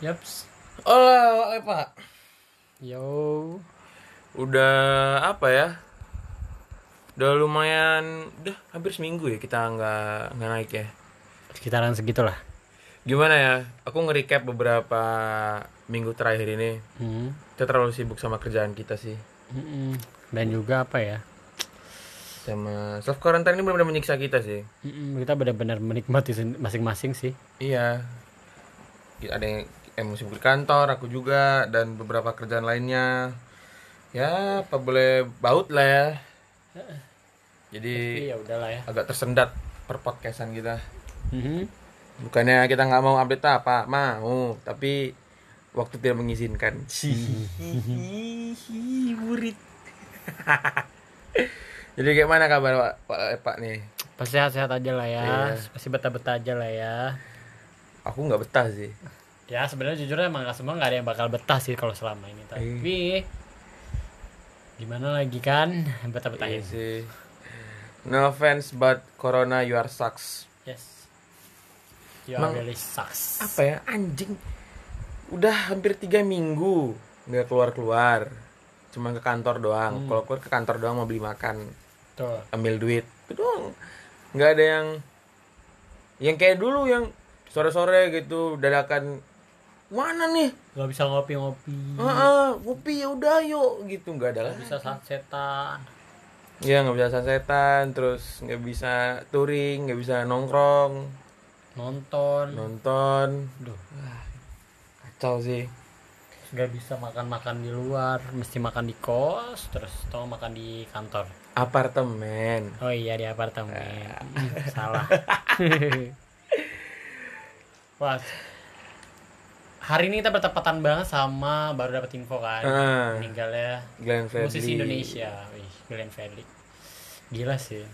Yaps. Oh, eh, Pak. Yo. Udah apa ya? Udah lumayan, udah hampir seminggu ya kita nggak nggak naik ya. Sekitaran segitulah. Gimana ya? Aku nge-recap beberapa minggu terakhir ini. Hmm. Kita terlalu sibuk sama kerjaan kita sih. Mm-mm. Dan juga apa ya? Sama self quarantine ini benar-benar menyiksa kita sih. Mm-mm, Kita benar-benar menikmati masing-masing sih. Iya. Ada yang emosi di kantor, aku juga dan beberapa kerjaan lainnya. Ya, apa boleh baut lah ya. Jadi Iya udahlah ya. agak tersendat per podcastan kita. Mhm. Bukannya kita nggak mau update apa, mau, tapi waktu tidak mengizinkan. Hihihi, burit. Jadi kayak mana kabar Pak, Pak, Pak nih? Pasti sehat-sehat aja lah ya. Iya. Pasti betah-betah aja lah ya. Aku nggak betah sih. Ya sebenarnya jujur emang nggak semua nggak ada yang bakal betah sih kalau selama ini. Tapi gimana lagi kan Iya betah-betahin. sih. No offense but corona you are sucks. Yes. You are really sucks. Apa ya anjing? Udah hampir tiga minggu nggak keluar keluar. Cuma ke kantor doang. Kalau keluar ke kantor doang mau beli makan. Tuh. ambil duit itu doang nggak ada yang yang kayak dulu yang sore-sore gitu dadakan mana nih Gak bisa ngopi-ngopi. ah kopi ya udah yuk gitu nggak ada lah Gak bisa sunsetan. ya nggak bisa sunsetan terus nggak bisa touring nggak bisa nongkrong Nonton. nonton Duh. kacau sih Gak bisa makan-makan di luar. Mesti makan di kos. Terus atau makan di kantor. apartemen Oh iya di apartemen. Hmm, Salah. Wah. Hari ini kita bertepatan banget sama baru dapat info kan. Ah. Meninggalnya Glenn Fredly musisi Indonesia. Wih, Glenn Fredly. Gila sih.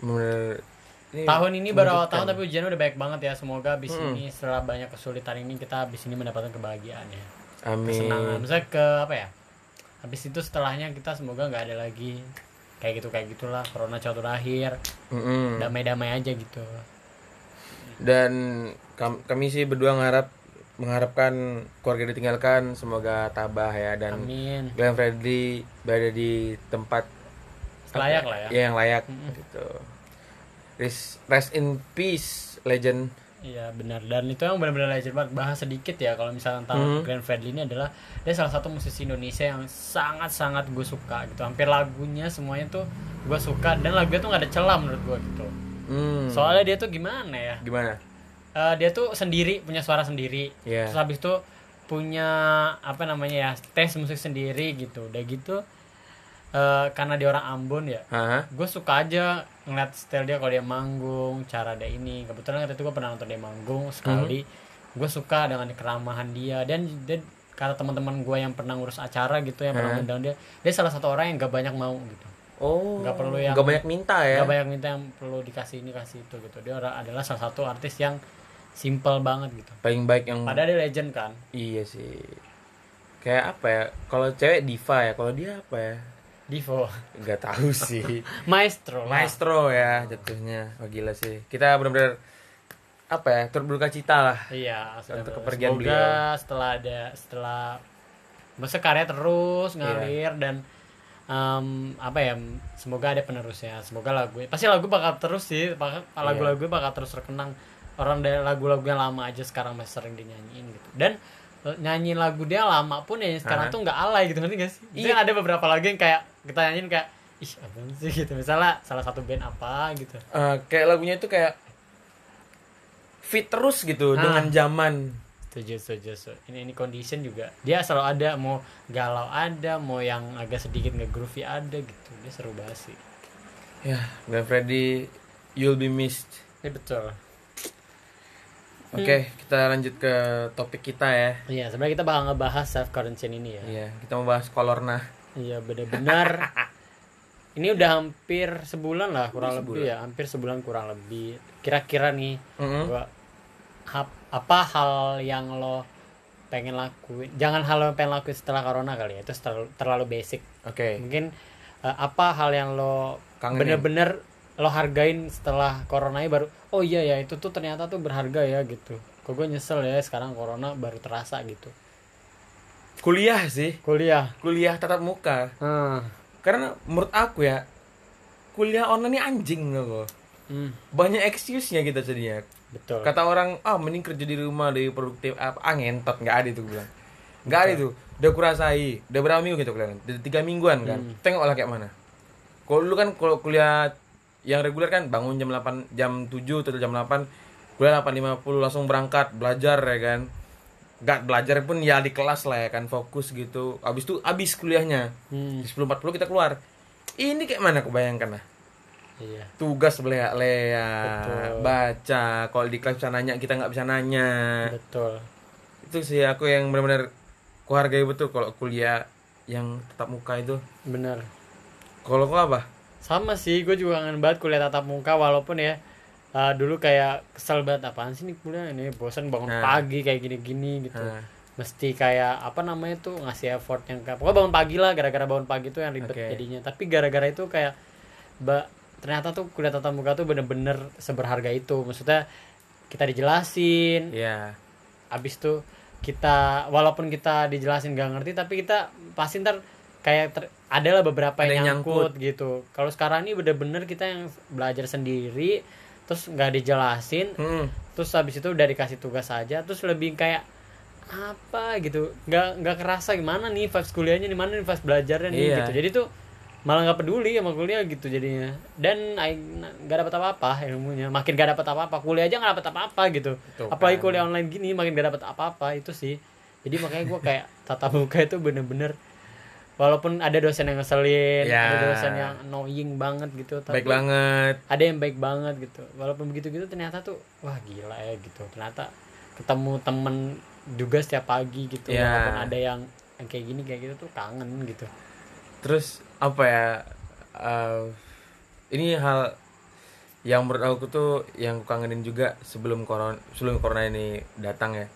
bener ini Tahun ini baru awal tahun tapi ujiannya udah baik banget ya. Semoga abis Hmm. ini setelah banyak kesulitan ini kita abis ini mendapatkan kebahagiaan ya. amin Kesenangan. Misalnya ke apa ya? Habis itu setelahnya kita semoga nggak ada lagi kayak gitu kayak gitulah corona cepat berakhir Mm-mm. damai-damai aja gitu dan kam- kami sih berdua mengharap mengharapkan keluarga ditinggalkan semoga tabah ya dan amin. Glenn Fredly berada di tempat layak lah ya. Ya yang layak gitu. Rest, rest in peace legend. Iya benar. Dan itu yang benar-benar legend banget. Bahas sedikit ya kalau misalnya tentang Hmm. Glenn Fredly ini adalah dia salah satu musisi Indonesia yang sangat-sangat gue suka gitu. Hampir lagunya semuanya tuh gue suka dan lagunya tuh nggak ada celah menurut gue gitu. Hmm. soalnya dia tuh gimana ya? Gimana Eh, dia tuh sendiri punya suara sendiri. Iya. terus habis itu punya apa namanya ya tes musik sendiri gitu. Udah gitu eh, karena dia orang Ambon ya Hah? gue suka aja ngeliat style dia kalau dia manggung cara dia ini. Kebetulan waktu itu gue pernah nonton dia manggung sekali. Gue suka dengan keramahan dia. Dan dia kata teman-teman gue yang pernah ngurus acara gitu yang pernah undang dia dia salah satu orang yang gak banyak mau gitu. Oh Nggak perlu yang- nggak banyak minta ya? gak banyak minta yang perlu dikasih ini kasih itu gitu. Dia adalah salah satu artis yang simple banget gitu. Paling baik yang padahal dia legend kan. Iya sih. Kayak apa ya kalau cewek diva ya kalau dia apa ya? Divo nggak tahu sih. Maestro lah. maestro ya jatuhnya. Oh gila sih. Kita benar-benar apa ya berduka cita lah. Iya Untuk kepergian semoga beliau. setelah ada setelah masa karya terus ngalir dan em, apa ya semoga ada penerusnya. Semoga lagu pasti lagu bakal terus sih Iya. lagu-lagu bakal terus terkenang orang dari lagu-lagu yang lama aja sekarang masih sering dinyanyiin gitu. Dan eh, nyanyiin lagu dia lama pun ya sekarang Hah? tuh nggak alay gitu ngerti gak sih? Itu Iya. ada beberapa lagu yang kayak kita nyanyiin kayak ih apa sih? gitu. Misalnya salah satu band apa gitu. Eh, kayak lagunya itu kayak fit terus gitu Ah. dengan zaman. Setuju setuju ini ini condition juga. Dia selalu ada mau galau ada mau yang agak sedikit nge groovy ada gitu. Dia seru banget sih. Ya Glenn Freddy you'll be missed. Ini betul oke kita lanjut ke topik kita ya. Iya sebenarnya kita bakal ngebahas self quarantine ini ya. Iya kita mau bahas kolorna. Iya benar-benar. Ini udah hampir sebulan lah kurang Udah lebih ya. hampir sebulan kurang lebih. Kira-kira nih Mm-mm. gua hap- apa hal yang lo pengen lakuin jangan hal yang pengen lakuin setelah corona kali ya itu terlalu, terlalu basic. Oke. Mungkin eh, apa hal yang lo bener-bener lo hargain setelah corona ini baru oh iya ya itu tuh ternyata tuh berharga ya gitu. Kok gue nyesel ya sekarang corona baru terasa gitu. Kuliah sih. Kuliah. Kuliah tatap muka. Hmm. karena menurut aku ya kuliah online ini anjing loh. Hmm, banyak excuse-nya kita jadinya. Betul. Kata orang ah mending kerja di rumah lebih produktif apa ah ngentot. Nggak ada itu gue bilang. Nggak ada itu. Udah kurasai udah berapa minggu gitu kalian udah tiga mingguan kan? Hmm. tengok lah kayak mana. Kalau dulu kan kalau kuliah yang reguler kan bangun jam 8 jam 7 atau jam 8 kuliah 8.50 langsung berangkat belajar ya kan? Nggak belajar pun ya di kelas lah ya kan fokus gitu. Abis itu abis kuliahnya. Hmm, di 10.40 kita keluar. Ini kayak mana aku bayangkan lah? Iya. Tugas lea lea baca kalau di kelas bisa nanya kita nggak bisa nanya. Betul. Itu sih aku yang benar-benar kuhargai betul kalau kuliah yang tetap muka itu. Bener kalau kau apa sama sih gue juga kangen banget kuliah tatap muka walaupun ya uh, dulu kayak kesel banget apaan sih nih kuliah ini? Bosan bangun Nah. pagi kayak gini-gini gitu. Nah, mesti kayak apa namanya tuh ngasih effort yang kayak pokoknya bangun pagi lah gara-gara bangun pagi tuh yang ribet Oke. jadinya. Tapi gara-gara itu kayak ba ternyata tuh kuliah tatap muka tuh bener-bener seberharga itu. Maksudnya kita dijelasin. Ya abis tuh kita walaupun kita dijelasin gak ngerti tapi kita pasti ntar kayak ter, adalah beberapa Ada yang yang nyangkut, gitu. Kalau sekarang ini bener-bener kita yang belajar sendiri terus nggak dijelasin Hmm, terus habis itu udah dikasih tugas aja terus lebih kayak apa? gitu. Nggak nggak kerasa gimana nih vibes kuliahnya di mana nih vibes belajarnya nih Iya. gitu. Jadi tuh malah nggak peduli sama kuliah gitu jadinya. Dan nggak dapat apa-apa ilmunya. Makin gak dapat apa-apa kuliah aja nggak dapat apa-apa gitu. Tuh apalagi kan. kuliah online gini makin gak dapat apa-apa itu sih. Jadi makanya gue kayak tatap muka itu bener-bener walaupun ada dosen yang ngeselin Ya. ada dosen yang annoying banget gitu baik banget. ada yang baik banget gitu. Walaupun begitu gitu ternyata tuh wah gila ya gitu. Ternyata ketemu temen juga setiap pagi gitu. Ya. walaupun ada yang, yang kayak gini kayak gitu tuh kangen gitu. Terus apa ya eh, ini hal yang menurut aku tuh yang kangenin juga sebelum corona sebelum corona ini datang ya.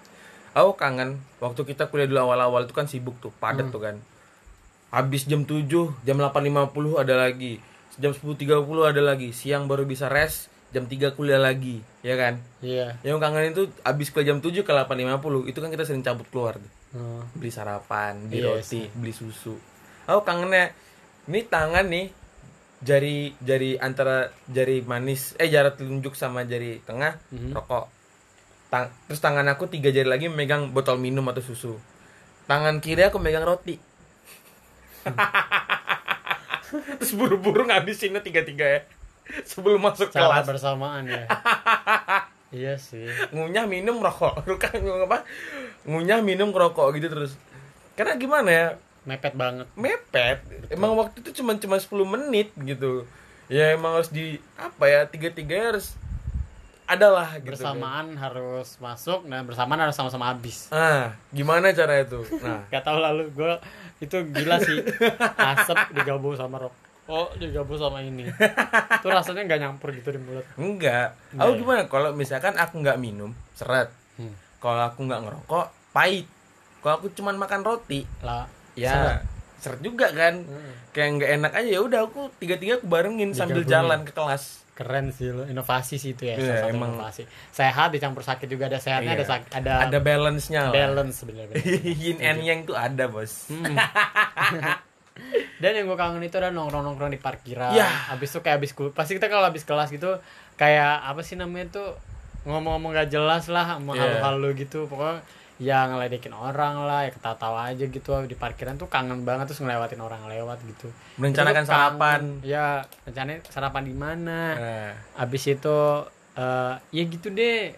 Aku kangen waktu kita kuliah dulu awal-awal itu kan sibuk tuh padat tuh kan habis jam 7 jam 8.50 ada lagi jam 10.30 ada lagi siang baru bisa rest jam 3 kuliah lagi ya kan iya yang kangen itu habis kuliah jam 7 ke 8.50 itu kan kita sering cabut keluar tuh Hmm. beli sarapan, beli Yes. roti, beli susu. Aku kangennya ini tangan nih jari jari antara jari manis eh jari telunjuk sama jari tengah Mhm. rokok. Tang terus tangan aku tiga jari lagi megang botol minum atau susu. Tangan kiri aku megang roti. terus buru-buru ngabisinnya tiga-tiga ya. Sebelum masuk cara kelas. bersamaan ya. Iya sih. Ngunyah minum rokok. Kan apa? Ngunyah minum rokok gitu terus. Karena gimana ya? Mepet banget. Mepet. Emang waktu itu cuma cuma 10 menit gitu. Ya emang harus di apa ya tiga tiga harus adalah gitu kan. bersamaan harus masuk dan bersamaan harus sama-sama habis. Ah gimana cara itu? Nah. Gak tau lalu gue itu gila sih. Asap digabung sama rokok oh digabung sama ini. Itu rasanya nggak nyampur gitu di mulut. Enggak. Aku ya? gimana? Kalau misalkan aku nggak minum seret. Hmm. kalau aku nggak ngerokok pahit. Kalau aku cuman makan roti lah ya seret. juga kan. Hmm. kayak nggak enak aja ya udah aku tiga tiga aku barengin sambil Digabungin. jalan ke kelas keren sih lo inovasi sih itu ya Iya, salah satu emang. inovasi sehat dicampur sakit juga ada sehatnya Iya. ada sak- ada, ada balance-nya lah. balance sebenarnya yin and yang tuh ada bos Hmm. dan yang gue kangen itu ada nongkrong nongkrong di parkiran Ya. abis itu kayak abis pasti kita kalau abis kelas gitu kayak apa sih namanya tuh ngomong-ngomong gak jelas lah sama Iya. halu-halu gitu pokoknya ya ngeledekin orang lah ya ketawa aja gitu. Di parkiran tuh kangen banget terus ngelewatin orang lewat gitu. Merencanakan Itu sarapan. Ya rencananya sarapan di mana. Nah, abis itu eh ya gitu deh.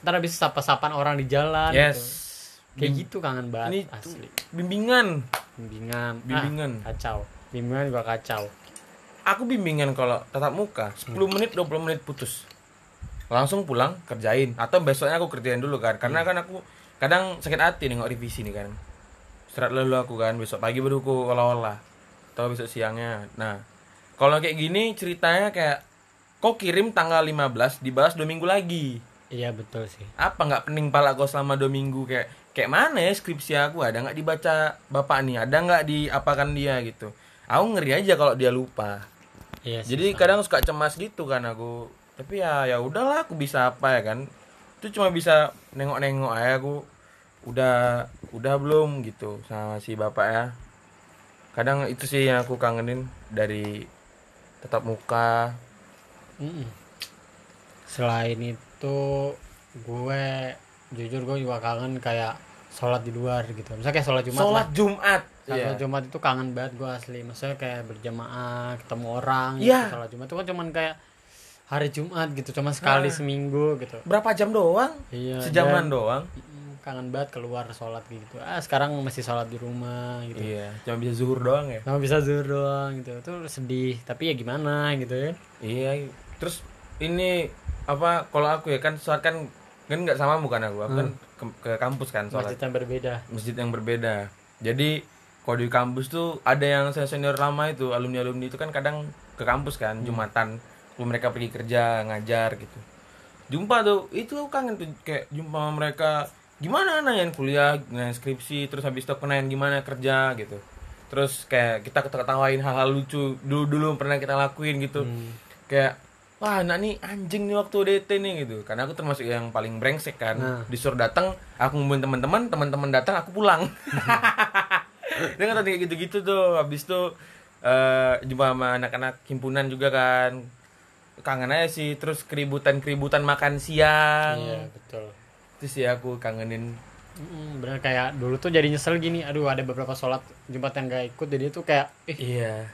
Ntar abis sapa-sapan orang di jalan yes. Gitu. kayak gitu kangen banget ini asli. bimbingan. Bimbingan. Bimbingan. ah, kacau. Bimbingan juga kacau. Aku bimbingan kalau tatap muka. 10 Hmm. menit 20 menit putus. Langsung pulang kerjain. Atau besoknya aku kerjain dulu kan. Karena Hmm. kan aku kadang sakit hati nengok revisi nih kan. Istirahat dulu aku kan besok pagi baru aku olah-olah. Atau besok siangnya. Nah kalau kayak gini ceritanya kayak kok kirim tanggal 15 dibalas dua minggu lagi? Iya betul sih. Apa nggak pening pala kau selama dua minggu? Kayak kayak mana ya skripsi aku? Ada nggak dibaca bapak nih? Ada nggak diapakan dia gitu? Aku ngeri aja kalau dia lupa. Iya sih, jadi sama. kadang suka cemas gitu kan aku. Tapi ya ya udahlah aku bisa apa ya kan itu cuma bisa nengok-nengok aja aku udah udah belum gitu sama si bapak ya kadang itu sih yang aku kangenin dari tetap muka selain itu gue jujur gue juga kangen kayak sholat di luar gitu misalnya kayak sholat jumat sholat lah Jumat Sholat Iya. jumat itu kangen banget gue asli maksudnya kayak berjamaah ketemu orang Iya. gitu. sholat jumat itu kan cuman kayak hari jumat gitu cuma sekali Ah. seminggu gitu. Berapa jam doang? Iya sejaman doang? Mm, kangen banget keluar sholat gitu. Ah sekarang masih sholat di rumah gitu. Iya cuma bisa zuhur doang ya? Cuma bisa zuhur doang gitu. Itu sedih tapi ya gimana gitu ya. Iya terus ini apa kalau aku ya kan sholat kan kan nggak sama bukan aku aku kan ke, ke kampus kan sholat. Masjid yang berbeda. Masjid yang berbeda. Jadi kalau di kampus tuh ada yang senior senior lama itu alumni alumni itu kan kadang ke kampus kan jumatan. sebelum mereka pergi kerja ngajar gitu. Jumpa tuh itu kangen tuh kayak jumpa sama mereka gimana nanyain kuliah nanyain skripsi terus habis itu nanyain gimana kerja gitu. Terus kayak kita ketawain hal-hal lucu dulu dulu pernah kita lakuin gitu. Hmm. kayak wah anak nih anjing nih waktu DT nih gitu. Karena aku termasuk yang paling brengsek kan. Nah. disuruh datang aku ngumpulin teman-teman teman-teman datang aku pulang. Dia nggak kayak gitu-gitu tuh. Habis itu eh jumpa sama anak-anak himpunan juga kan kangen aja sih terus keributan keributan makan siang. Iya betul. Itu sih aku kangenin. Mm, bener kayak dulu tuh jadi nyesel gini aduh ada beberapa sholat jumat yang gak ikut jadi tuh kayak ih iya.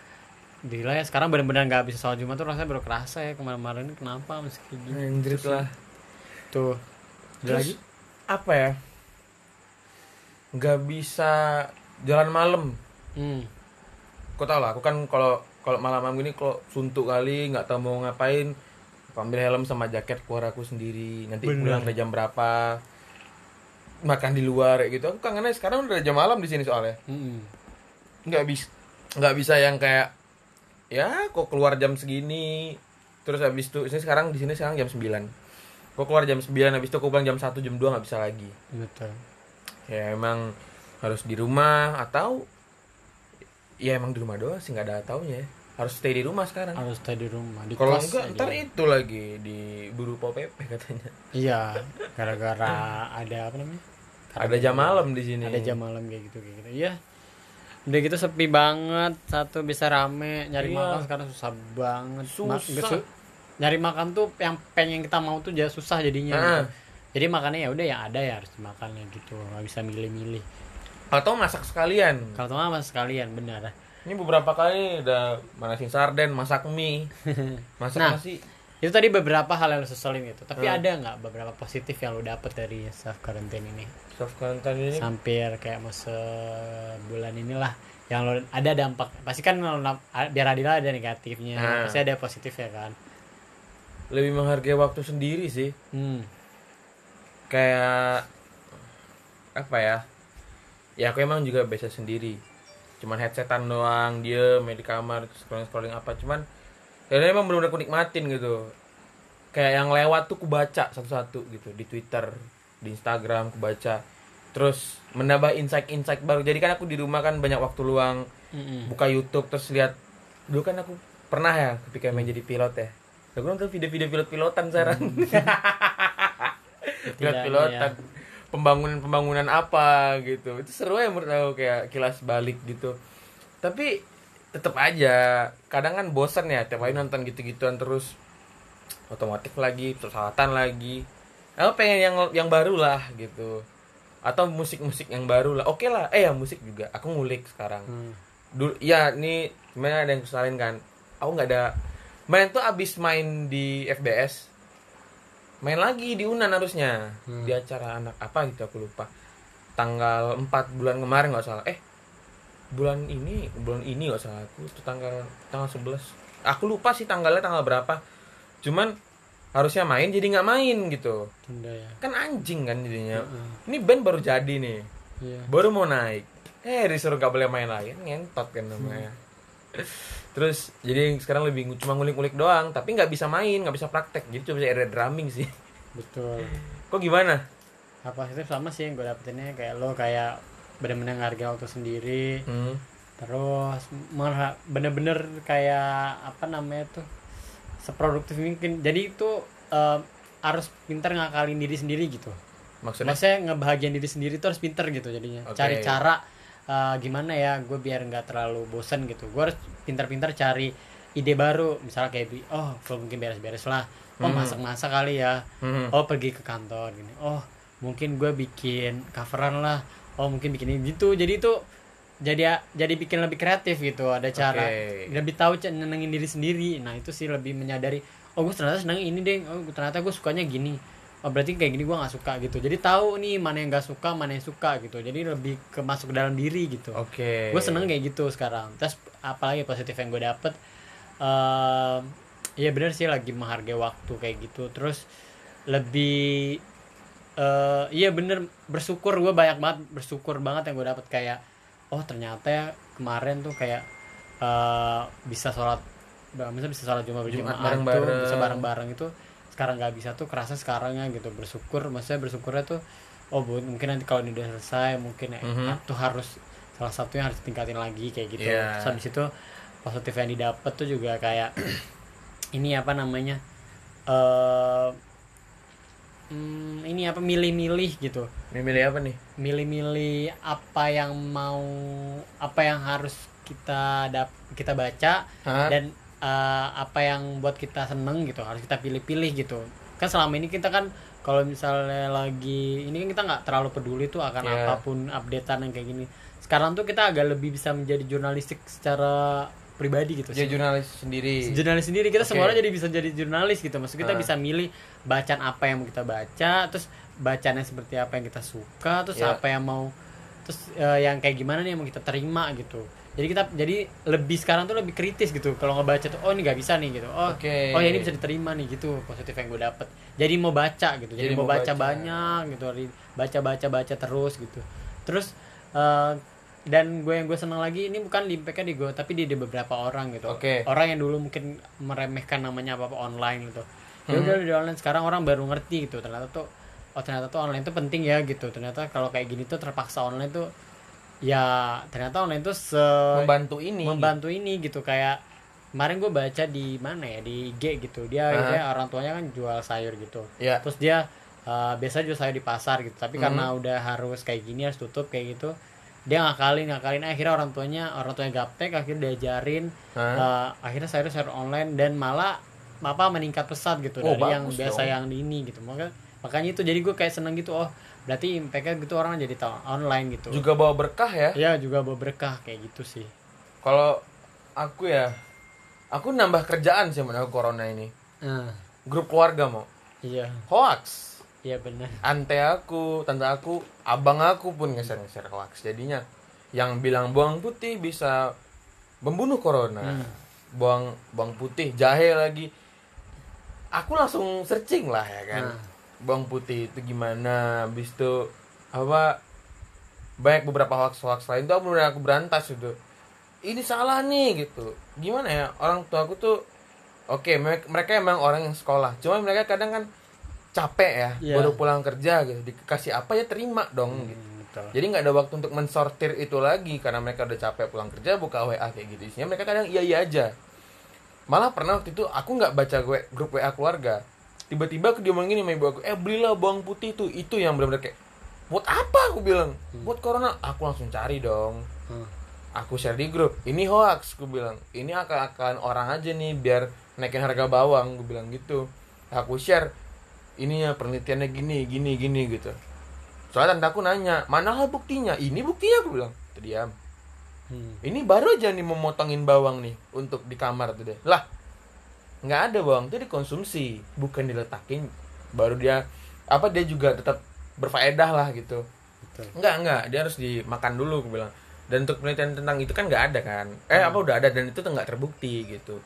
gila ya sekarang benar-benar nggak bisa sholat jumat tuh rasanya baru kerasa ya kemarin-kemarin kenapa masih kayak gini? Anjrit lah. Tuh. Terus, lagi? apa ya? Nggak bisa jalan malam. Hmm. kau tau lah aku kan kalau kalau malam-malam gini kalau suntuk kali nggak tahu mau ngapain ambil helm sama jaket keluar aku sendiri. Nanti Bener. pulang udah jam berapa makan di luar kayak gitu. Aku kangen aja. Sekarang udah jam malam di sini soalnya. Nggak bisa nggak bisa yang kayak ya kok keluar jam segini? Terus habis itu ini sekarang di sini sekarang jam 9 kok keluar jam 9 habis itu aku pulang jam 1 jam 2 nggak bisa lagi. Betul. Ya emang harus di rumah atau ya emang di rumah doang sih nggak ada taunya ya. harus stay di rumah sekarang harus stay di rumah di kalau kos enggak aja. ntar itu lagi di buru pol pp katanya iya gara-gara ada apa namanya ada jam malam di sini ada jam malam kayak gitu kayak gitu iya udah gitu sepi banget satu bisa rame nyari Iya. makan sekarang susah banget Ma- Susah. su- nyari makan tuh yang pengen kita mau tuh jadi susah jadinya Ah. gitu. jadi makannya ya udah yang ada ya harus dimakan ya gitu nggak bisa milih-milih atau masak sekalian. Kalau tuh mas sekalian benar. Ini beberapa kali udah manasin sarden masak mie masak Nah. nasi. itu tadi beberapa hal yang seselin gitu tapi Hmm. ada nggak beberapa positif yang lo dapet dari self quarantine ini? Soft quarantine ini? Hampir kayak mau sebulan inilah yang lo ada dampak. Pasti kan biar adil ada negatifnya. Nah. pasti ada positif ya kan? Lebih menghargai waktu sendiri sih. Hmm. kayak apa ya ya aku emang juga biasa sendiri. Cuman headsetan doang diem main di kamar scrolling scrolling apa. Cuman ya emang benar-benar aku nikmatin gitu. Kayak yang lewat tuh ku baca satu-satu gitu di Twitter di Instagram ku baca terus menambah insight-insight baru. Jadi kan aku di rumah kan banyak waktu luang Mm-mm. buka YouTube terus lihat. Dulu kan aku pernah ya ketika main jadi pilot ya. Aku nonton video-video pilot-pilotan sekarang. Pilot Setidaknya pilotan ya. Pembangunan pembangunan apa gitu. Itu seru ya menurut aku kayak kilas balik gitu. Tapi tetap aja kadang kan bosan ya tiap hari nonton gitu-gituan terus otomotif lagi pesawatan lagi. Aku pengen yang yang baru lah gitu. Atau musik-musik yang baru lah. Oke lah eh ya musik juga. Aku ngulik sekarang. Hmm. dulu ya ini sebenarnya ada yang kesalin kan. Aku nggak ada. Main tuh abis main di FBS main lagi di Unan harusnya. Hmm. di acara anak apa gitu aku lupa. Tanggal 4 bulan kemarin nggak salah. Eh bulan ini bulan ini nggak salah. Aku itu tanggal tanggal 11 aku lupa sih tanggalnya tanggal berapa. Cuman harusnya main jadi nggak main gitu. Tunda ya. Kan anjing kan jadinya. Heeh. ini band baru jadi nih. Iya. Baru mau naik. Eh disuruh gak boleh main lagi. Ngentot kan namanya terus jadi sekarang lebih cuma ngulik-ngulik doang tapi nggak bisa main nggak bisa praktek. Jadi cuma bisa area drumming sih. Betul. Kok gimana? Apa positif sama sih yang gue dapetinnya. Kayak lo kayak bener-bener ngargain waktu sendiri. Hmm. terus malah bener-bener kayak apa namanya tuh seproduktif mungkin. Jadi itu eh, harus pintar ngakalin diri sendiri gitu. Maksudnya? Maksudnya ngebahagiain diri sendiri tuh harus pinter gitu jadinya. Oke. cari cara uh, gimana ya gue biar nggak terlalu bosen gitu. Gue harus pintar-pintar cari ide baru. Misalnya kayak oh kalau mungkin beres-beres lah. Oh Hmm. masak-masak kali ya. Hmm. oh pergi ke kantor gini. Oh mungkin gue bikin coveran lah. Oh mungkin bikin ini gitu. Jadi itu jadi jadi bikin lebih kreatif gitu. Ada cara Oke. lebih tahu nyenengin diri sendiri. Nah itu sih lebih menyadari oh gue ternyata seneng ini deh oh ternyata gue sukanya gini oh berarti kayak gini gue nggak suka gitu. Jadi tahu nih mana yang nggak suka mana yang suka gitu. Jadi lebih ke masuk ke dalam diri gitu. Oke. Gue seneng kayak gitu sekarang. Terus apalagi positif yang gue dapet eh ya bener sih lagi menghargai waktu kayak gitu. Terus lebih eh iya bener bersyukur. Gue banyak banget bersyukur banget yang gue dapet. Kayak oh ternyata ya kemarin tuh kayak eh bisa sholat misalnya bisa sholat jumat berjamaah Jumat tuh bareng-bareng. bisa bareng-bareng itu sekarang nggak bisa tuh kerasa sekarang ya gitu bersyukur maksudnya bersyukurnya tuh oh bu mungkin nanti kalau ini udah selesai mungkin ya Mhm. tuh harus salah satunya harus tingkatin lagi kayak gitu Iya. terus habis itu positif yang didapat tuh juga kayak ini apa namanya eh hmm, ini apa milih-milih gitu ini milih apa nih milih-milih apa yang mau apa yang harus kita dap kita baca Hah? dan eh, apa yang buat kita seneng gitu harus kita pilih-pilih gitu kan selama ini kita kan kalau misalnya lagi ini kan kita nggak terlalu peduli tuh akan Iya. apa pun updatean yang kayak gini sekarang tuh kita agak lebih bisa menjadi jurnalistik secara pribadi gitu sih jurnalis sendiri jurnalis sendiri kita Oke. semua orang jadi bisa jadi jurnalis gitu maksud kita Ah. bisa milih bacaan apa yang mau kita baca terus bacanya seperti apa yang kita suka terus Ya. apa yang mau terus eh, yang kayak gimana nih yang mau kita terima gitu jadi kita jadi lebih sekarang tuh lebih kritis gitu. Kalau ngebaca tuh oh ini nggak bisa nih gitu. Oh Oke. oh ya ini bisa diterima nih gitu. Positif yang gue dapet. Jadi mau baca gitu. Jadi, Jadi mau baca, baca. banyak gitu. Baca baca baca terus gitu. Terus eh, dan gue yang gue seneng lagi ini bukan impact di gue tapi di, di beberapa orang gitu. Oke. orang yang dulu mungkin meremehkan namanya apa apa online gitu. Ya Hmm. udah di online sekarang orang baru ngerti gitu. Ternyata tuh oh ternyata tuh online tuh penting ya gitu. Ternyata kalau kayak gini tuh terpaksa online tuh ya ternyata online tuh se membantu ini. membantu ini gitu. Kayak kemarin gue baca di mana ya? Di IG gitu. Dia Aha. dia orang tuanya kan jual sayur gitu. Ya. Terus dia uh, biasa jual sayur di pasar gitu. Tapi Hmm. karena udah harus kayak gini harus tutup kayak gitu dia ngakalin ngakalin. Akhirnya orang tuanya orang tuanya gaptek akhirnya diajarin Hah? uh, akhirnya sayur sayur online. Dan malah apa meningkat pesat gitu Oh, dari yang biasa dong. yang di ini gitu. Makanya makanya itu jadi gue kayak seneng gitu oh berarti impactnya gitu orang jadi tahu online gitu. Juga bawa berkah ya? Ya juga bawa berkah kayak gitu sih. Kalau aku ya aku nambah kerjaan sih menurut corona ini. Nah, grup keluarga mau iya. Hoax. Iya benar ante aku tante aku abang aku pun ngeser-ngeser hoax. Jadinya yang bilang bawang putih bisa membunuh corona. Hmm. bawang bawang putih jahe lagi. Aku langsung searching lah ya kan. Bawang putih itu gimana habis itu apa banyak beberapa hoax hoax lain tuh aku bener aku berantas gitu. Ini salah nih gitu. Gimana ya orang tua aku tuh oke me- mereka emang orang yang sekolah. Cuma mereka kadang kan capek ya Iya. baru pulang kerja gitu. Dikasih apa ya terima dong gitu. Hmm, betul. Jadi nggak ada waktu untuk mensortir itu lagi karena mereka udah capek pulang kerja buka WA kayak gitu. Isinya mereka kadang iya iya aja. Malah pernah waktu itu aku nggak baca gue grup WA keluarga tiba-tiba aku diomongin sama ibu aku eh belilah bawang putih itu itu yang benar-benar kayak buat apa? aku bilang. Buat corona. Aku langsung cari dong. Hmm. aku share di grup ini hoax aku bilang. Ini akal-akalan orang aja nih biar naikin harga bawang gue bilang gitu. Aku share ininya penelitiannya gini gini gini gitu. Soalnya tante aku nanya mana hal buktinya? Ini buktinya aku bilang. Tuh diam Hmm. ini baru aja nih memotongin bawang nih untuk di kamar tuh deh. Lah nggak ada bawang itu dikonsumsi bukan diletakin baru dia apa dia juga tetap berfaedah lah gitu betul Enggak, enggak, dia harus dimakan dulu aku bilang. Dan untuk penelitian tentang itu kan nggak ada kan. Eh apa udah ada dan itu nggak terbukti gitu.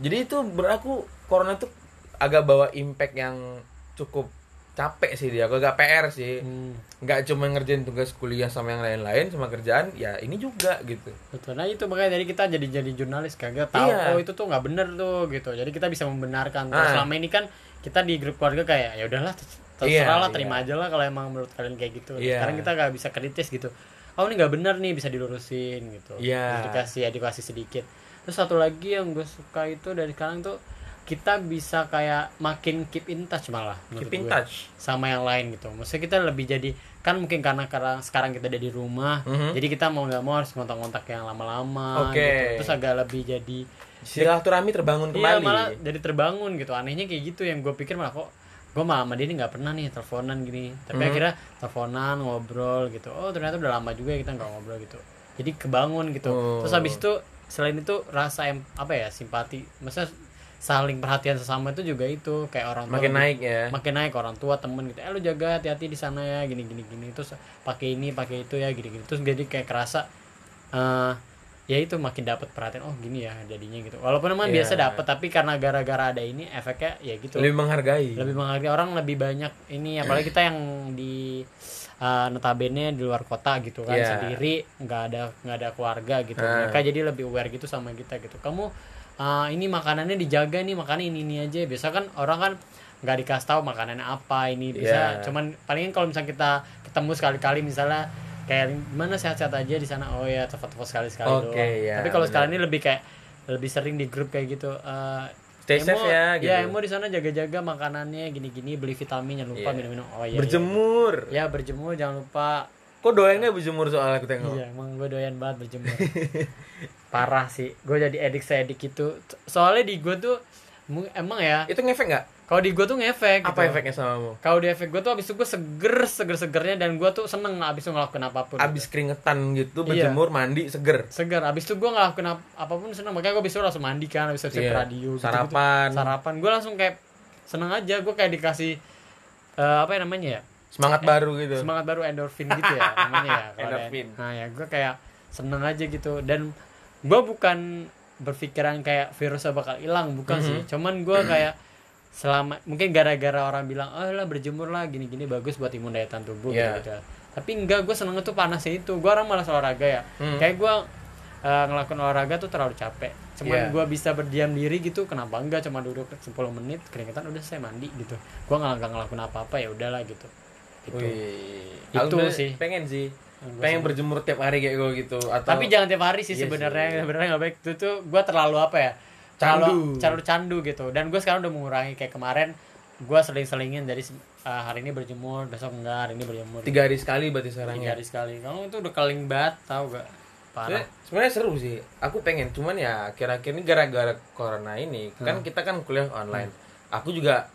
Jadi itu beraku corona tuh agak bawa impact yang cukup capek sih dia, agak PR sih. Hmm. Nggak cuma ngerjain tugas kuliah sama yang lain-lain sama kerjaan, ya ini juga gitu. Betul. Nah itu makanya dari kita jadi jadi jurnalis kita tahu Iya. oh itu tuh nggak bener tuh gitu. Jadi kita bisa membenarkan. Terus Ah. selama ini kan kita di grup keluarga kayak ya udahlah Iya, terserah lah iya. terima aja lah kalau emang menurut kalian kayak gitu. Iya. Sekarang kita nggak bisa kritis gitu. Oh ini nggak bener nih bisa dilurusin gitu. Iya. Terus dikasih edukasi sedikit. Terus satu lagi yang gue suka itu dari sekarang tuh kita bisa kayak makin keep in touch malah keep in gue. touch sama yang lain gitu maksudnya kita lebih jadi kan mungkin karena karena sekarang kita ada di rumah Mhm. jadi kita mau nggak mau harus ngontak-ngontak yang lama-lama Oke. gitu. terus agak lebih jadi silaturahmi terbangun iya kembali malah jadi terbangun gitu anehnya kayak gitu yang gue pikir malah kok gue sama dia ini nggak pernah nih teleponan gini tapi Mhm. akhirnya teleponan ngobrol gitu oh ternyata udah lama juga kita nggak ngobrol gitu jadi kebangun gitu Oh. terus habis itu selain itu rasa em, apa ya simpati maksudnya saling perhatian sesama itu juga itu kayak orang tua makin lebih- naik ya. Makin naik orang tua temen gitu. Eh lu jaga hati-hati di sana ya gini gini gini terus pakai ini pakai itu ya gini gini. Terus jadi kayak kerasa eh ya itu makin dapat perhatian oh gini ya jadinya gitu. Walaupun emang Iya. biasa dapat tapi karena gara-gara ada ini efeknya ya gitu. Lebih menghargai. Lebih menghargai. Orang lebih banyak ini apalagi kita yang di eh, notabene di luar kota gitu kan Iya. sendiri nggak ada nggak ada keluarga gitu. Ah. mereka jadi lebih aware gitu sama kita gitu. Kamu eh, ini makanannya dijaga nih makannya ini ini aja biasa kan orang kan nggak dikasih tahu makanannya apa ini bisa Iya. cuman palingan kalau misalnya kita ketemu sekali-kali misalnya kayak gimana sehat-sehat aja di sana oh ya telepon-telepon sekali-sekali Oke, doang ya, tapi kalau sekarang ini lebih kayak lebih sering di grup kayak gitu eh, stay Emo, safe ya gitu Ya, Emo di sana jaga-jaga makanannya gini-gini, beli vitamin jangan lupa Iya. minum-minum. Oh iya. berjemur iya. Ya, berjemur jangan lupa. Kok doyannya berjemur soalnya aku tengok Iya, emang gue doyan banget berjemur. Parah sih. Gue jadi edik sedik itu. Soalnya di gue tuh emang ya, itu ngefek nggak kalau di gue tuh ngefek apa gitu. efeknya sama kamu Kalau di efek gue tuh abis itu gue seger, seger-segernya dan gue tuh seneng abis itu ngelakuin apa pun. abis gitu. keringetan gitu Iya. berjemur mandi seger seger abis itu gue ngelakuin ap- apa pun seneng makanya gue abis itu langsung mandi kan abis itu Iya. radio. Sarapan. sarapan gue langsung kayak seneng aja gue kayak dikasih eh, apa ya namanya ya semangat baru gitu. semangat baru endorfin gitu ya namanya ya ada- Endorfin. nah ya gue kayak seneng aja gitu. Dan gue bukan berpikiran kayak virusnya bakal hilang bukan Mhm. sih cuman gue kayak selama mungkin gara-gara orang bilang oh lah berjemur lah gini-gini bagus buat imun daya tahan tubuh Iya. gitu, tapi enggak gue seneng tuh panasnya itu. Gue orang malas olahraga ya. Hmm. kayak gue eh, ngelakuin olahraga tuh terlalu capek. Cuman Iya. gue bisa berdiam diri gitu kenapa enggak? Cuma duduk 10 menit keringetan udah saya mandi gitu. Gue nggak ngelakuin apa-apa ya udahlah gitu gitu. Wih, Itu sih. pengen sih. Pengen berjemur tiap hari kayak gue gitu. Atau tapi jangan tiap hari sih Iya sebenarnya. sebenarnya nggak baik. Itu tuh gue terlalu apa ya? Candu. terlalu terlalu candu gitu. Dan gue sekarang udah mengurangi. Kayak kemarin gue seling-selingin. Dari uh, hari ini berjemur besok enggak hari ini berjemur. Tiga hari sekali berarti sekarang tiga ya? hari sekali. Kamu itu udah keling banget tau gak parah. Sebenarnya- seru sih. Aku pengen cuman ya akhir-akhir ini gara-gara corona ini kan Hmm. kita kan kuliah online. Aku juga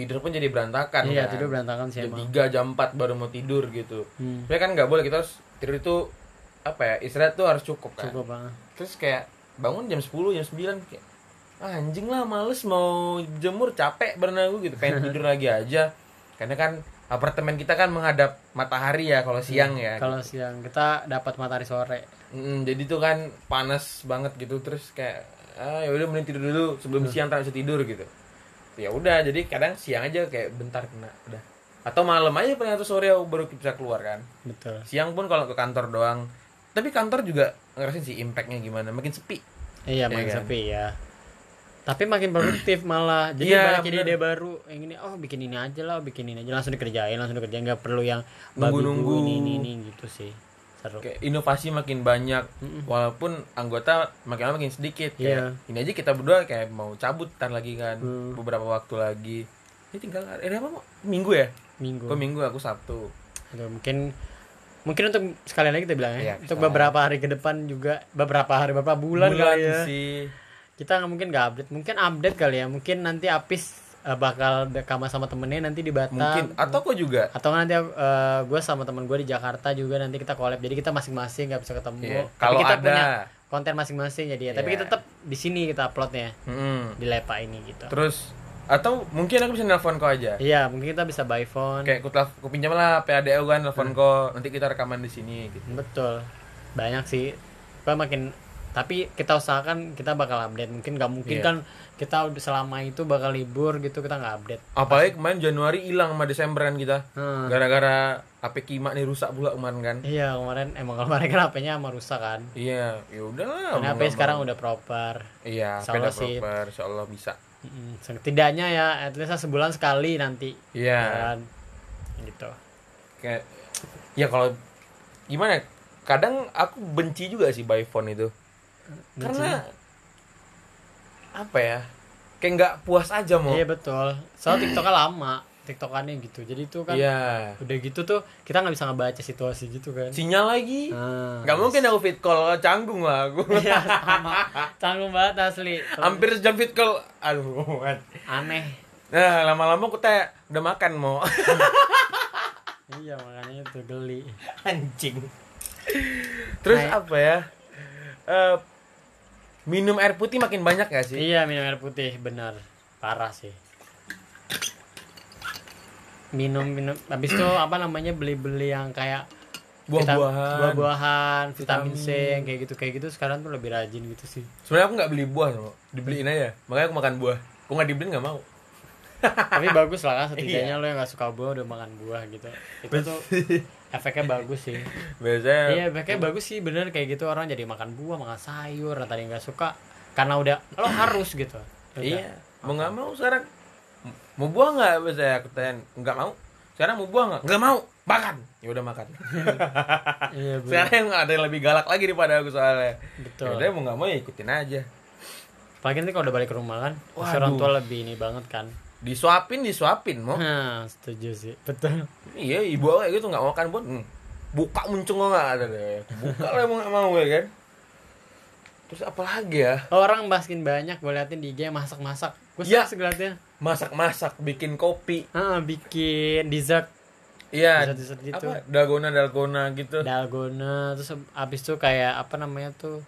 tidur pun jadi berantakan iya kan. tidur berantakan sih jam tiga jam 4 baru mau tidur gitu. Hmm, Sebenarnya kan nggak boleh kita harus tidur itu apa ya istirahat tuh harus cukup kan. Cukup banget. Terus kayak bangun jam 10 jam 9 kayak "Ah, anjing lah males mau jemur capek berenang gue gitu. Pengen tidur lagi aja. Karena kan apartemen kita kan menghadap matahari ya kalau siang ya. kalau siang. Kita dapat matahari sore. Mm, jadi tuh kan panas banget gitu. Terus kayak ah ya udah mending tidur dulu sebelum siang tak bisa tidur gitu ya udah jadi kadang siang aja kayak bentar kena udah. Atau malam aja ternyata sore aku baru bisa keluar kan. Betul. Siang pun kalau ke kantor doang. Tapi kantor juga ngerasain sih impactnya gimana makin sepi. Iya Iya makin kan? sepi ya. Tapi makin produktif malah. Jadi Iya, banyak bener. ide-ide baru. Yang ini oh bikin ini aja lah bikin ini aja langsung dikerjain langsung dikerjain. Nggak perlu yang Nunggu-nunggu. babi bu, ini, ini ini gitu sih seru. Kayak inovasi makin banyak walaupun anggota makin lama makin sedikit. Kayak Iya. ini aja kita berdua kayak mau cabut ntar lagi kan Hmm. beberapa waktu lagi. Ini tinggal eh apa minggu ya? Minggu. Kok minggu aku sabtu. Aduh, mungkin mungkin untuk sekali lagi kita bilang ya. Iya, untuk beberapa hari ke depan juga beberapa hari beberapa bulan, kali ya. sih. Kita nggak mungkin nggak update. Mungkin update kali ya. Mungkin nanti Apis eh, bakal dekama sama temennya nanti di Batam. Mungkin. Atau kok juga? Atau nanti gue sama temen gue di Jakarta juga nanti kita collab. Jadi kita masing-masing nggak bisa ketemu. Tapi kalau kita ada. punya konten masing-masing jadi ya. Tapi Iya. kita tetap di sini kita uploadnya. Mm-mm. di Lepa ini gitu. Terus atau mungkin aku bisa nelfon kau aja? Iya mungkin kita bisa by phone. Kayak aku, telf- aku pinjam lah PADU kan nelfon kau. Nanti kita rekaman di sini gitu. Betul. Banyak sih. Gue makin tapi kita usahakan kita bakal update. Mungkin nggak mungkin Iya. kan kita udah selama itu bakal libur gitu kita nggak update. Apalagi kemarin Januari hilang sama Desember kan kita. Hmm. gara-gara HP Kima nih rusak pula kemarin kan. Iya kemarin emang kemarin kan HP-nya sama rusak kan. Iya ya Karena mau HP sekarang udah proper. Iya HP udah sih. proper insya Allah bisa. Mm, setidaknya ya at least sebulan sekali nanti. Iya. Kan? Gitu. Kayak ya kalau gimana ya, kadang aku benci juga sih by phone itu. Karena apa ya? Kayak nggak puas aja mau iya betul. Soal tiktoknya lama tiktokannya gitu. Jadi itu kan iya. udah gitu tuh kita nggak bisa ngebaca situasi gitu kan. Sinyal lagi. Nah, nggak mungkin aku fit call canggung lah aku. Iya sama. Canggung banget asli. Hampir sejam fit call. Aduh aneh. Nah lama-lama aku teh udah makan mau iya makanya itu geli. Anjing. Terus Kayak- apa ya? Eh, minum air putih makin banyak gak sih? Iya minum air putih benar. Parah sih. Minum minum. Habis itu apa namanya beli beli yang kayak buah-buahan. buah-buahan vitamin C Vitamin. yang kayak gitu kayak gitu. Sekarang tuh lebih rajin gitu sih. Sebenarnya aku nggak beli buah loh dibeliin aja. Makanya aku makan buah. Aku nggak dibeliin nggak mau tapi bagus lah kan setidaknya Iya. lo yang gak suka buah udah makan buah gitu. Itu tuh efeknya bagus sih. Biasanya iya efeknya bagus sih bener kayak gitu orang jadi makan buah makan sayur yang tadi nggak suka karena udah lo harus gitu. Udah. iya mau nggak mau sekarang. Mau buah nggak biasanya? Aku tanya nggak mau. Sekarang mau buah nggak? Nggak mau makan. Ya udah makan. Iya sekarang yang ada yang lebih galak lagi daripada aku soalnya. Betul. Ya udah mau nggak mau ya ikutin aja. Apalagi nanti kalau udah balik ke rumah kan Waduh. orang tua lebih ini banget kan disuapin disuapin mau nah setuju sih. Betul. Iya ibu aku kayak gitu nggak makan buat hmm, buka muncung nggak ada deh buka lah emang nggak mau ya kan? Terus apa lagi ya? Orang baskin banyak gue liatin di IG masak-masak. Gue Ya. sering ngeliatnya. Masak-masak bikin kopi. Ah bikin dessert. Iya. Dessert dessert gitu. Apa? Dalgona dalgona gitu. Dalgona terus abis itu kayak apa namanya tuh?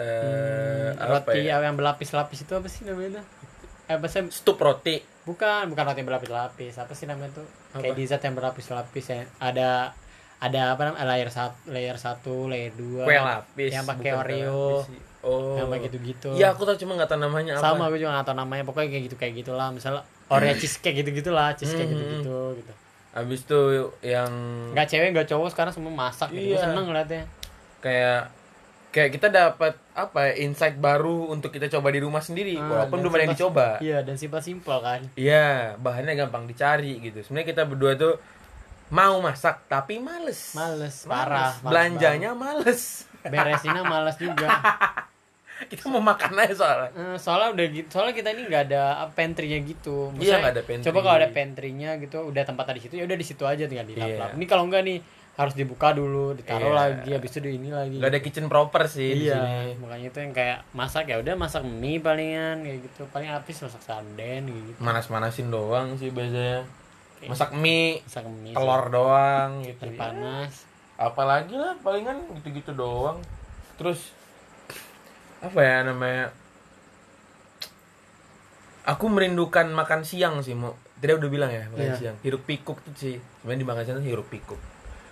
Eh hmm, apa roti ya? yang berlapis-lapis itu apa sih namanya tuh? Eh apa sih stup roti bukan bukan roti berlapis-lapis. Apa sih namanya tuh? Apa? kayak dessert yang berlapis-lapis ya. Ada ada apa namanya? Layer satu layer satu layer dua. Kue lapis. Yang pakai Oreo. oh. Yang kayak gitu-gitu. Iya aku tahu cuma nggak tahu namanya apa. Sama gue juga gak tau namanya. Pokoknya kayak gitu kayak gitulah. Misalnya Oreo cheesecake gitu gitulah cheesecake Hmm. gitu gitu. Gitu abis itu yang nggak cewek nggak cowok. Sekarang semua masak gitu. Iya. seneng ngeliatnya. Kayak kayak kita dapat apa ya, insight baru untuk kita coba di rumah sendiri Ah, walaupun belum ada yang dicoba. iya dan simpel simpel kan. Iya bahannya gampang dicari gitu. Sebenarnya kita berdua tuh mau masak tapi males. Males Males. parah males belanjanya males. Beresinnya males juga. Kita mau makan aja soalnya. Eh, soalnya udah gitu soalnya kita ini nggak ada pantry-nya gitu. Iya, nggak ada pantry. coba kalau ada pantry-nya gitu udah tempatnya di situ ya udah di situ aja tinggal dilap-lap Iya. ini kalau enggak nih harus dibuka dulu ditaruh Iya. lagi habis itu di ini lagi. Nggak ada kitchen proper sih di iya sini. makanya itu yang kayak masak ya udah masak mie palingan kayak gitu. Paling habis masak sarden gitu. Manas-manasin doang sih biasanya. Oke. masak mie masak mie telur doang gitu air ya. panas apalagi lah palingan gitu-gitu doang. Terus apa ya namanya? Aku merindukan makan siang sih mau tidak udah bilang ya makan Iya. siang. Hiruk pikuk tuh sih. Sebenarnya di makan siang tuh hiruk pikuk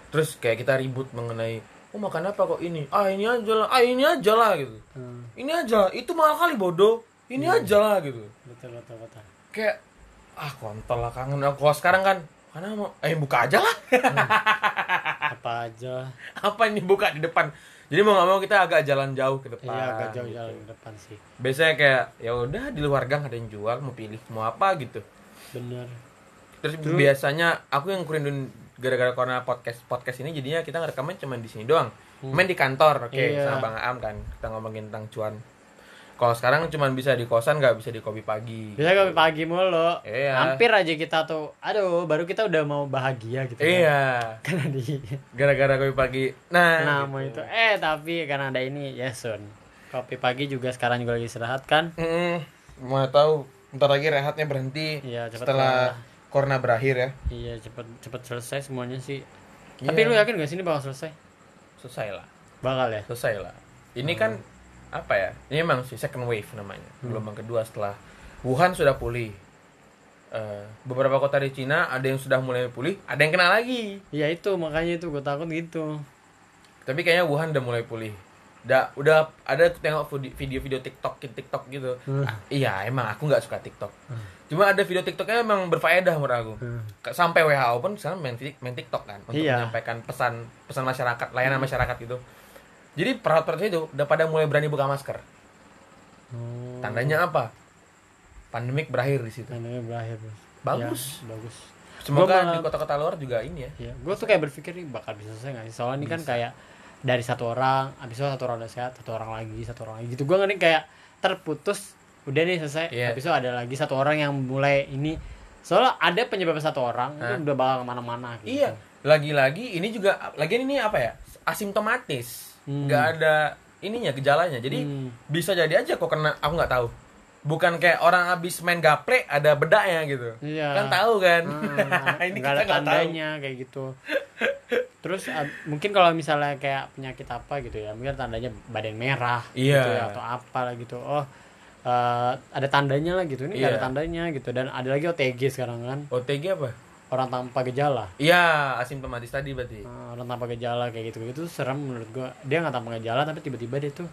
terus kayak kita ribut mengenai oh makan apa kok ini? Ah ini aja lah ah ini aja lah gitu. Hmm, ini aja itu mahal kali bodoh. Ini aja lah gitu. Betul betul betul. Kayak ah kontol lah kangen aku sekarang kan. Karena mau eh buka aja lah. Apa aja. Apa ini buka di depan? Jadi mau nggak mau kita agak jalan jauh ke depan iya agak jauh gitu. jalan ke depan sih. Biasanya kayak ya udah di luar gang ada yang jual mau pilih mau apa gitu. Bener. Terus biasanya aku yang kurindun gara-gara karena podcast podcast ini jadinya kita ngerekamnya cuma di sini doang. Main di kantor oke Iya. sama bang Aam kan. Kita ngomongin tentang cuan. Kalau sekarang cuma bisa di kosan nggak bisa di kopi pagi. Bisa kopi pagi mulu. Iya. hampir aja kita tuh aduh baru kita udah mau bahagia gitu kan. iya. Karena di gara-gara kopi pagi. Nah nama gitu. itu. Eh tapi karena ada ini ya Sun. Kopi pagi juga sekarang juga lagi istirahat kan? Mm, mau tahu ntar lagi rehatnya berhenti. Iya, cepet setelah corona berakhir ya. Iya cepet cepet selesai semuanya sih. Iya. tapi lu yakin gak sih ini bakal selesai? Selesai lah. Bakal ya? Selesai lah. Ini kan apa ya? Ini emang sih second wave namanya. Gelombang kedua setelah Wuhan sudah pulih. Eh, beberapa kota di Cina ada yang sudah mulai pulih ada yang kena lagi. Iya itu makanya itu gue takut gitu. Tapi kayaknya Wuhan udah mulai pulih. Udah udah ada aku tengok video-video TikTok TikTok gitu. Hmm. Ah, iya emang aku nggak suka TikTok cuma ada video TikToknya emang berfaedah menurut aku. Hmm. Sampai WHO pun sekarang main, main TikTok kan untuk Iya. menyampaikan pesan pesan masyarakat layanan masyarakat gitu. Jadi perawat-perawat itu udah pada mulai berani buka masker. Oh, tandanya apa? Pandemik berakhir di situ. Tandanya berakhir. Bagus. Ya, bagus. Semoga Gua malah- di kota-kota luar juga ini ya. Ya gue tuh kayak berpikir nih bakal bisa selesai gak sih? Soalnya ini kan kayak dari satu orang abis itu satu orang udah sehat satu orang lagi satu orang lagi gitu. Gue ngeri kayak terputus udah nih selesai Iya. habis itu ada lagi satu orang yang mulai ini soalnya ada penyebab satu orang Hah? itu udah bakal ke mana-mana gitu. Iya, lagi-lagi ini juga lagi ini apa ya? Asimptomatis. Hmm. nggak ada ininya gejalanya. Jadi Hmm. bisa jadi aja kok kena aku nggak tahu. Bukan kayak orang habis main gaple ada bedaknya gitu. Iya. Kan tahu kan? Ah, ini ada kita nggak tahu. tandanya kayak gitu terus ah, mungkin kalau misalnya kayak penyakit apa gitu ya mungkin tandanya badan merah Iya. gitu ya, atau apa gitu oh eh, ada tandanya lah gitu ini nggak ada Iya. tandanya gitu dan ada lagi OTG sekarang kan OTG apa? orang tanpa gejala Iya, asimptomatis tadi berarti. Ah, orang tanpa gejala kayak gitu gitu serem menurut gua dia nggak tanpa gejala tapi tiba-tiba dia tuh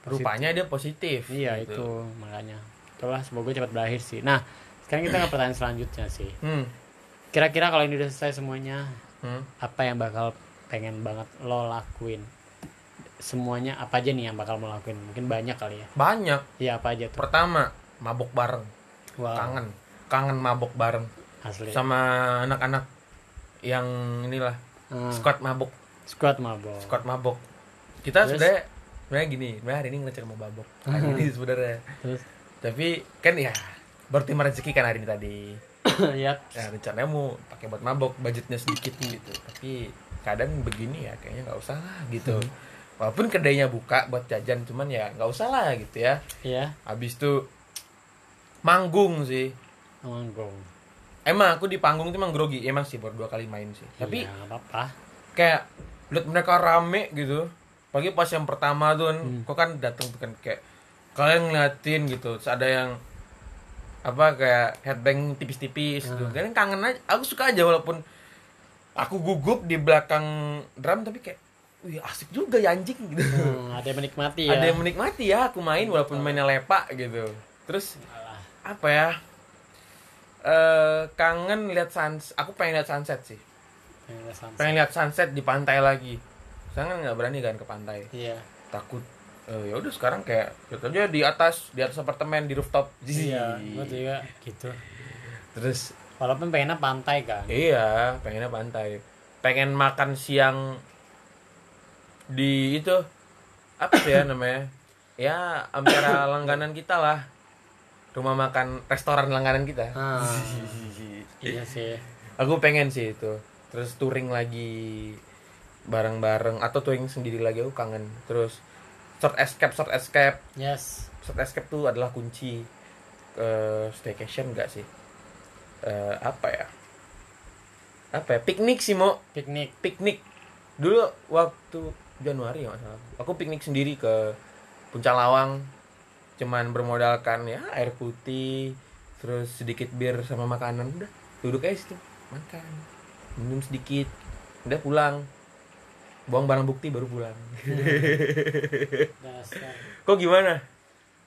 positif. Rupanya dia positif. iya gitu. itu makanya itulah semoga cepat berakhir sih nah sekarang kita ke pertanyaan selanjutnya sih Hmm. kira-kira kalau ini udah selesai semuanya Hmm. apa yang bakal pengen banget lo lakuin semuanya apa aja nih yang bakal mau lakuin mungkin banyak kali ya Banyak. iya apa aja tuh Pertama, mabok bareng. wow Kangen. Kangen mabok bareng asli sama anak-anak yang inilah Ah, squad mabok. squad mabok Squad mabok. Kita Terus? sebenarnya sebenarnya gini, sebenarnya hari ini ngecek mau mabok. Hari ini sebenarnya. terus Tapi kan ya berterima rezeki kan hari ini tadi. ya Ya rencananya mau pakai buat mabok, budgetnya sedikit gitu. Tapi kadang begini ya kayaknya nggak usah lah gitu. Walaupun kedainya buka buat jajan cuman ya nggak usah lah gitu ya. ya Habis itu manggung sih. manggung Emang aku di panggung tuh emang grogi, emang sih baru dua kali main sih. Tapi ya, nggak apa-apa kayak lihat mereka rame gitu. Pagi pas yang pertama tuh kan, Hmm. kok kan datang tuh kan kayak kalian ngeliatin gitu. Terus ada yang apa kayak headbang tipis-tipis gitu. Hmm. Kalian kangen aja. Aku suka aja walaupun aku gugup di belakang drum tapi kayak wih asik juga ya anjing gitu. Hmm, ada yang menikmati ya Ada yang menikmati ya aku main walaupun mainnya lepak gitu. Terus Alah, apa ya? eh kangen lihat sunset. Aku pengen lihat sunset sih. pengen ada sunset. pengen lihat sunset di pantai lagi saya kan nggak berani kan ke pantai iya takut eh, ya udah sekarang kayak lihat aja di atas di atas apartemen di rooftop iya gue juga gitu terus walaupun pengennya pantai kan iya pengennya pantai pengen makan siang di itu apa sih ya namanya? Ya antara langganan kita lah. Rumah makan restoran langganan kita. Ah, iya sih. Aku pengen sih itu. Terus touring lagi bareng-bareng. Atau touring sendiri lagi aku kangen. Terus short escape short escape. Yes. Short escape tuh adalah kunci ke staycation enggak sih? Eh, apa ya? Apa ya? Piknik sih mau piknik. Piknik. Dulu waktu Januari ya nggak salah. Aku piknik sendiri ke Puncak Lawang cuman bermodalkan ya air putih terus sedikit bir sama makanan udah. Duduk aja situ makan. Minum sedikit udah pulang. Buang barang bukti baru pulang. Dasar. Kok gimana?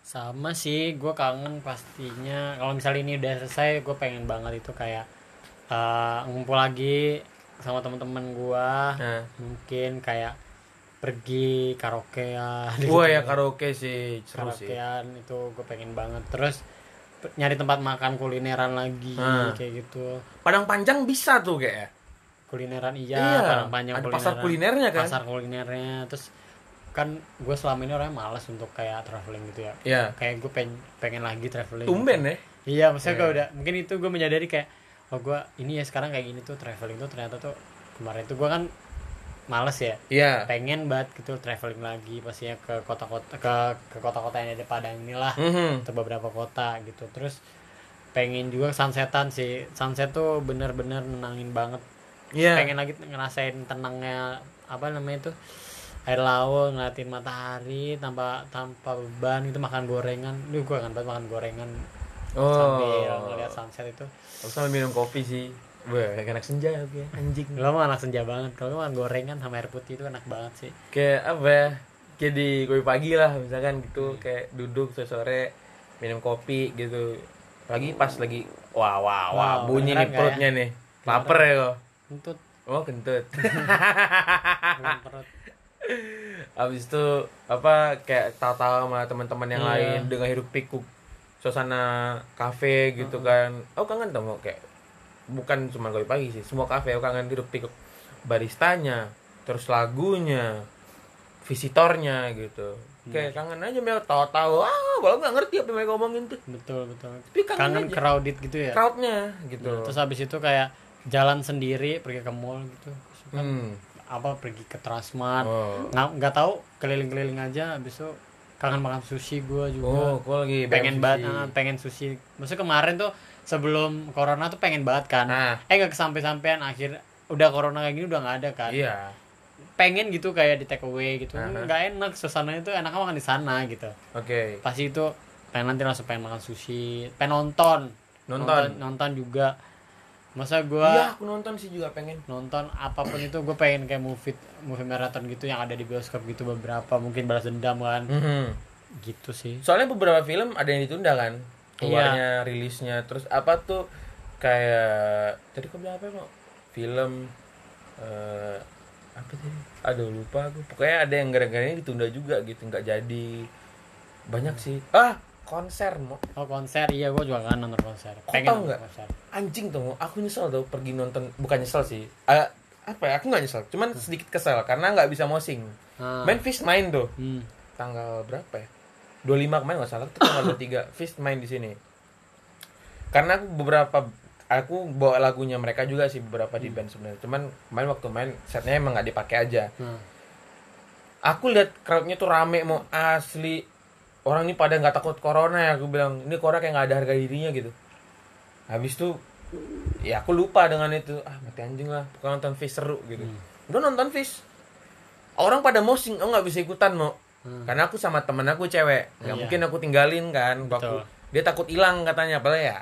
Sama sih gue kangen pastinya. Kalau misalnya ini udah selesai gue pengen banget itu kayak eh, ngumpul lagi sama teman-teman gue nah. Mungkin kayak pergi karaokean. Wah ya karaoke sih seru sih. Karaokean itu gue pengen banget. Terus nyari tempat makan kulineran lagi Hmm. kayak gitu. Padang Panjang bisa tuh kayak kulineran iya, Iya, Padang panjang ada pasar kulinernya kan? pasar kulinernya. Terus kan gue selama ini orangnya malas untuk kayak traveling gitu ya. Ya kayak gue pengen pengen lagi traveling tumben ya? Iya maksudnya gue Iya. udah mungkin itu gue menyadari kayak oh gue ini ya sekarang kayak gini tuh traveling tuh ternyata tuh kemarin tuh gue kan males ya. Iya. Pengen banget gitu traveling lagi pastinya ke kota-kota ke ke kota-kota yang ada di Padang inilah Mhm. atau beberapa kota gitu. Terus pengen juga sunsetan sih. Sunset tuh bener-bener nenangin banget. Iya. Pengen lagi ngerasain tenangnya apa namanya itu air laut ngeliatin matahari tanpa tanpa beban itu makan gorengan. Lu gue kan banget makan gorengan. Sambil oh ngeliat sunset itu. Aku sambil minum kopi sih Wah, kayak anak senja oke. Anjing. Lo mah anak senja banget. Kalau makan gorengan sama air putih itu enak banget sih. Kayak apa ya? Kayak di kopi pagi lah misalkan Hmm. gitu kayak duduk sore sore minum kopi gitu. Lagi pas lagi wah wah wah Wow, bunyi nih perutnya nih. Lapar ya kok? Untuk oh kentut. Perut. Abis itu apa kayak tahu-tahu sama teman-teman yang Iya. lain dengan hiruk pikuk suasana kafe gitu kan. Oh kangen tau mau kayak bukan cuma kopi pagi sih semua kafe. Aku kangen hiruk pikuk baristanya terus lagunya visitornya gitu. Kayak kangen aja Mel. Tahu-tahu ah walau nggak ngerti apa yang mereka ngomongin tuh. Betul betul. Tapi kangen, kangen aja. crowded gitu ya? Crowdnya gitu. Nah, terus habis itu kayak jalan sendiri pergi ke mall gitu. Kan hmm. apa pergi ke Transmart oh. Nggak nggak tahu keliling-keliling aja. Habis itu kangen makan sushi gue juga. Oh gue lagi pengen banget ah, pengen sushi. Maksudnya kemarin tuh sebelum corona tuh pengen banget kan. Nah. Eh nggak kesampe-sampean akhir udah corona kayak gini udah nggak ada kan. Iya. Pengen gitu kayak di take away gitu. Nggak enak suasananya tuh enaknya makan di sana gitu. Oke. Pasti itu pengen nanti langsung pengen makan sushi pengen nonton. Nonton. nonton juga. Masa iya gua aku nonton sih juga pengen. Nonton apa pun itu gue pengen kayak movie movie marathon gitu yang ada di bioskop gitu beberapa mungkin balas dendam kan. Mhm. gitu sih. Soalnya beberapa film ada yang ditunda kan keluarnya rilisnya. Terus apa tuh kayak tadi kau bilang apa mau film eh apa tadi? Aduh lupa aku. Pokoknya ada yang gara-gara ini ditunda juga gitu nggak jadi. Banyak sih. Ah konser mau oh konser. Iya gue juga kan nonton konser. Kau pengen tahu nonton nggak? konser. Anjing tuh aku nyesel tuh pergi nonton bukan nyesel sih. Ah, apa ya? Aku nggak nyesel. Cuman sedikit kesel karena nggak bisa mosing. Ah. main Fish main tuh. Hmm. tanggal berapa ya 25 kemarin nggak salah itu tanggal 23 Fist main di sini. Karena aku beberapa aku bawa lagunya mereka juga sih beberapa di band sebenarnya. Cuman kemarin waktu main setnya emang nggak dipakai aja. Nah. aku lihat crowdnya tuh rame mau asli. Orang ini pada nggak takut corona ya aku bilang ini corona kayak nggak ada harga dirinya gitu. Habis tuh ya aku lupa dengan itu. Ah mati anjing lah pokoknya nonton Fish seru gitu. Udah nonton Fish orang pada mosing aku nggak bisa ikutan mau Hmm. karena aku sama temen aku cewek nggak Iya. mungkin aku tinggalin kan waktu Betul. dia takut hilang katanya padahal ya.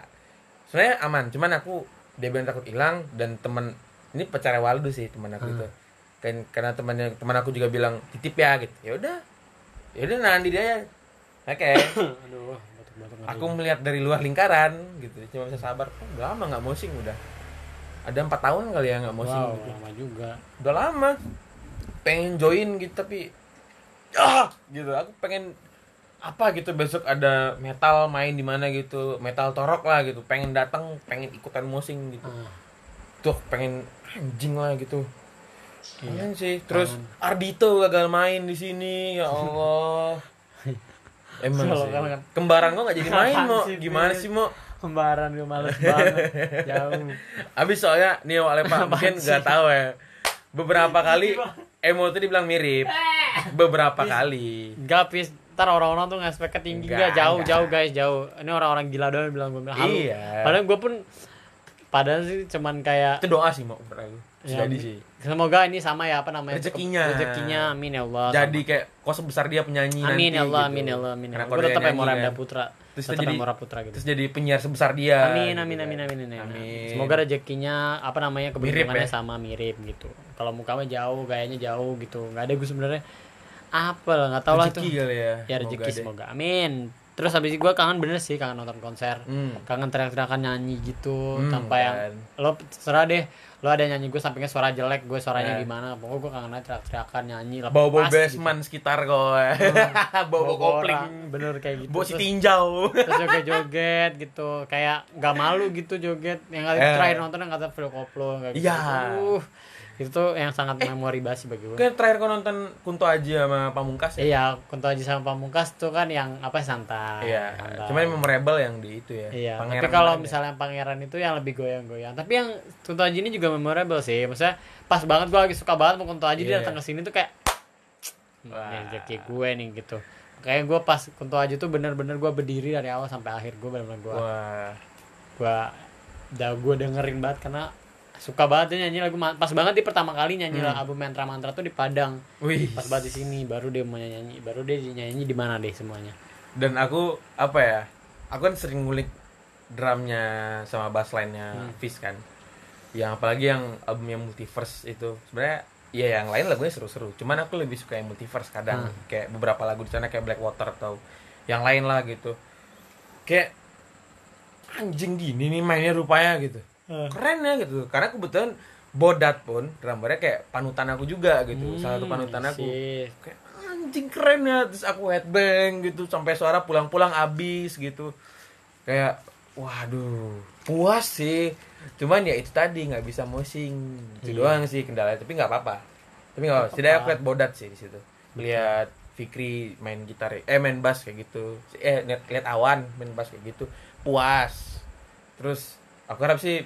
Sebenarnya aman cuman aku dia bilang takut hilang dan temen ini pacarnya Waldo sih teman aku Hmm. itu. Kan karena temannya teman aku juga bilang titip ya gitu. Ya udah. Ya udah nanti dia. Oke. Aduh batuk-batuk aku melihat dari luar lingkaran gitu. Cuma bisa sabar. Oh, udah lama nggak mosing udah. Ada empat tahun kali ya nggak mosing wow gitu. lama juga. Udah lama. Pengen join gitu tapi ah gitu. Aku pengen apa gitu besok ada metal main di mana gitu metal torok lah gitu. Pengen datang pengen ikutan mosing gitu. Ah, tuh pengen anjing lah gitu. Iya. Sih. Terus Ardito gagal main di sini ya Allah. Emang sih. kan- kembaran gua nggak jadi main mau gimana sih mau kembaran gue males banget. Jauh. Abis soalnya Nio Alepa mungkin nggak tahu ya. Beberapa kali Emo tuh dibilang mirip. Beberapa kali. Enggak, pis. Ntar orang-orang tuh nge-expect tinggi Enggak, enggak, jauh, jauh guys, jauh. Ini orang-orang gila doang yang bilang gue bilang halo. Iya. Padahal gue pun padahal sih cuman kayak Itu doa sih mau berarti. Ya, Jadi sih. Semoga ini sama ya apa namanya? Rezekinya. Rezekinya amin ya Allah. Jadi kayak kok sebesar dia penyanyi sama. nanti amin ya Allah, gitu. amin ya Allah, amin ya Allah. Gue tetap nyanyi Emora kan. Putra. Terus tetap jadi- Emora Putra gitu. Terus jadi penyiar sebesar dia. Amin, gitu amin, kan. amin, amin, amin, Amin. Semoga rezekinya apa namanya Mirip keberuntungannya ya? sama mirip gitu. Kalau mukanya jauh, gayanya jauh gitu. Nggak ada gue sebenarnya apa lah nggak tahu lah tuh. Kali ya. Ya rezeki semoga. Amin. Terus habis itu gue kangen bener sih kangen nonton konser. Hmm. Kangen teriak-teriakan nyanyi gitu Hmm, tanpa yang kan. lo serah deh lo ada nyanyi gue sampingnya suara jelek gue suaranya Eh. gimana pokoknya gue kangen aja teriak-teriakan nyanyi lepas Bawa-bawa gitu. basement sekitar kok. Bawa-bawa kopling. orang, bener kayak gitu Bawa si tinjau. terus joget-joget gitu kayak nggak malu gitu joget yang kali Eh. terakhir nonton yang kata Phil Koplo kayak gitu. Iya. Uh, itu tuh yang sangat memori basi bagi gue Kan terakhir kau nonton Kunto Aji sama Pamungkas ya? iya Kunto Aji sama Pamungkas tuh kan yang apa santai Iya, santai. cuman memorable yang di itu ya. Iya, Pangeran tapi kalau ya. misalnya pangeran itu yang lebih goyang-goyang. Tapi yang Kunto Aji ini juga memorable sih. Maksudnya pas banget gue lagi suka banget sama Kunto Aji dia Iya. datang ke sini tuh kayak Wah. rezeki gue nih gitu. Kayak gue pas Kunto Aji tuh bener-bener gue berdiri dari awal sampai akhir gue bener-bener gue Wah, gue udah gue dengerin banget karena suka banget dia nyanyi lagu pas banget di pertama kali nyanyi Hmm. album Mantra Mantra tuh di Padang wih. pas banget di sini baru dia mau nyanyi baru dia nyanyi di mana deh semuanya Dan aku apa ya? Aku kan sering ngulik drumnya sama bass line-nya Hmm. Fish kan. Yang apalagi yang albumnya Multiverse itu sebenarnya ya yang lain lagunya seru-seru. Cuman aku lebih suka yang Multiverse kadang Hmm. kayak beberapa lagu di sana kayak Blackwater atau yang lain lah gitu. Kayak anjing gini nih mainnya rupanya gitu. Keren ya gitu. Karena kebetulan Bodat pun drummernya kayak panutan aku juga gitu. Salah satu Hmm, panutan aku. sih. kayak anjing keren ya. Terus aku headbang gitu. Sampai suara pulang-pulang abis gitu. Kayak waduh puas sih. Cuman ya itu tadi nggak bisa mosing itu Iya. doang sih kendala tapi nggak apa-apa. Tapi nggak apa-apa. Setidaknya aku lihat Bodat sih di situ. Lihat Fikri main gitar eh main bass kayak gitu. Eh lihat lihat Awan main bass kayak gitu. Puas. Terus aku harap sih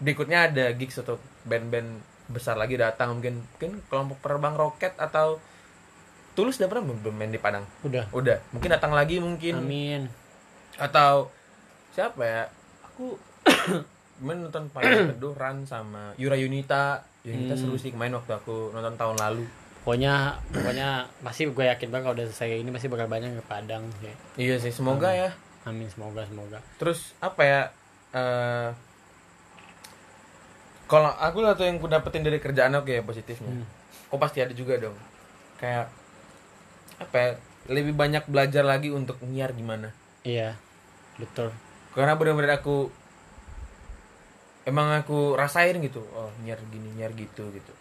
berikutnya ada gigs atau band-band besar lagi datang mungkin mungkin kelompok penerbang roket atau tulus udah pernah belum belum main di Padang? Udah. Udah. Mungkin datang lagi mungkin. Amin. Atau siapa ya? Aku kemarin nonton paling teduh Ran sama Yura Yunita. Yunita Hmm. seru sih main waktu aku nonton tahun lalu. Pokoknya pokoknya pasti gue yakin banget kalau udah selesai ini pasti bakal banyak ke Padang sih. Iya sih semoga ya. Amin semoga semoga. Terus apa ya eh kalau aku satu yang aku dapetin dari kerjaan aku ya positifnya. Hmm. kok pasti ada juga dong. Kayak apa ya lebih banyak belajar lagi untuk nyiar gimana. Iya betul. Karena benar-benar aku emang aku rasain gitu oh nyiar gini nyiar gitu gitu.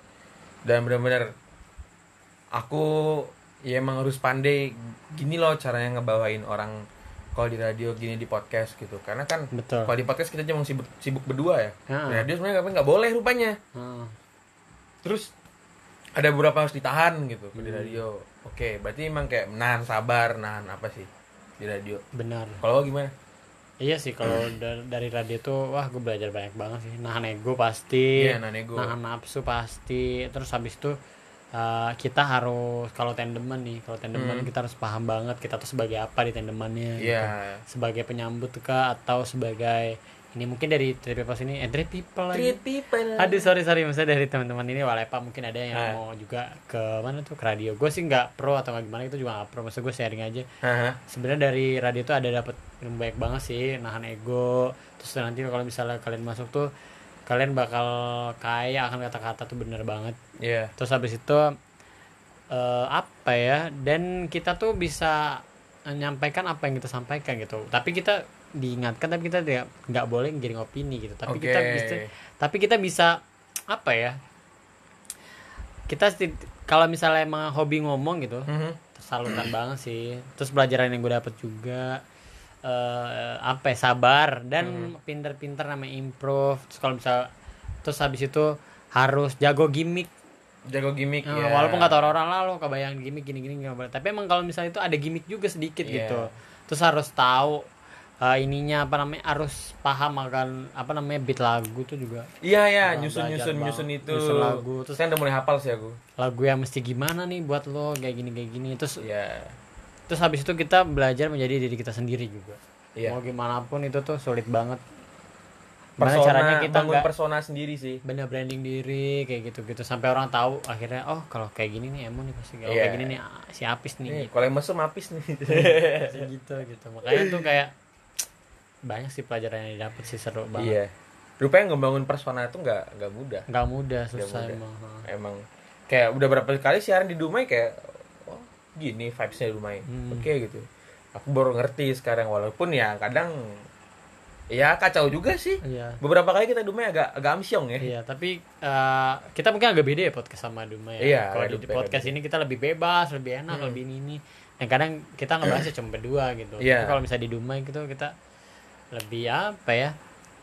Dan benar-benar aku ya emang harus pandai gini loh caranya ngebawain orang kalau di radio gini di podcast gitu. Karena kan betul. kalau di podcast kita cuma sibuk, sibuk berdua ya. Di radio sebenarnya nggak boleh rupanya. Heeh. terus ada beberapa harus ditahan gitu di Hmm. radio. Oke berarti emang kayak nahan sabar nahan apa sih di radio? Benar. Kalau gimana? Iya sih kalau da- dari radio tuh wah gue belajar banyak banget sih. Nahan ego pasti. Iya nahan ego. Nahan nafsu pasti. Terus habis itu uh, kita harus kalau tandeman nih kalau tandeman Hmm. kita harus paham banget kita tuh sebagai apa di tandemannya gitu. iya sebagai penyambut kah atau sebagai ini mungkin dari Three People ini eh Three People lagi treat people Aduh sorry sorry maksudnya dari teman-teman ini Walepa mungkin ada yang Ah. mau juga ke mana tuh ke radio. Gue sih nggak pro atau nggak gimana itu juga nggak pro. Maksud gue sharing aja. Haha. Sebenarnya dari radio tuh ada dapat ilmu banyak banget sih, nahan ego. Terus nanti kalau misalnya kalian masuk tuh kalian bakal kaya akan kata-kata tuh bener banget. Iya. Terus habis itu eh, apa ya? Dan kita tuh bisa menyampaikan apa yang kita sampaikan gitu. Tapi kita diingatkan tapi kita tidak nggak boleh giring opini gitu. Tapi Oke. kita bisa tapi kita bisa apa ya kita kalau misalnya emang hobi ngomong gitu Mhm. tersalurkan banget sih terus pelajaran yang gue dapet juga eh apa ya, sabar dan pinter-pinter namanya improve terus kalau misal terus habis itu harus jago gimmick Jago gimmick Eh, ya. walaupun kata orang-orang lah lo kebayang gimmick gini-gini nggak boleh tapi emang kalau misalnya itu ada gimmick juga sedikit Iya. gitu terus harus tahu eh, ininya apa namanya harus paham akan apa namanya beat lagu tuh juga Iya ya, Nah, nyusun nyusun banget. nyusun itu. Nyusun lagu, terus- saya udah mulai hafal sih aku. lagu yang mesti gimana nih buat lo kayak gini kayak gini terus Iya. Terus habis itu kita belajar menjadi diri kita sendiri juga Iya. mau gimana pun itu tuh sulit banget gimana Persona, caranya kita bangun nggak persona sendiri sih. bener branding diri kayak gitu gitu sampai orang tahu akhirnya oh kalau kayak gini nih emo nih pasti kalau Iya. kayak gini nih ah, si apis nih Nih, kalau yang mesum habis nih. Kayak gitu gitu makanya tuh kayak banyak sih pelajaran yang didapat sih seru banget iya. Rupanya ngebangun persona itu nggak nggak mudah. nggak mudah susah mudah. emang. Emang kayak udah berapa kali siaran di Dumai kayak oh, gini vibesnya di Dumai. Hmm. Oke gitu. Aku baru ngerti sekarang walaupun ya kadang ya kacau juga sih. iya Beberapa kali kita di Dumai agak agak amsyong ya. Iya, tapi eh, kita mungkin agak beda ya podcast sama Duma ya. Iya, Kalau di beda. podcast ini kita lebih bebas, lebih enak, Hmm. lebih ini ini. Dan kadang kita ngebahasnya cuma berdua gitu. Iya. Tapi kalau misalnya di Duma gitu kita lebih apa ya?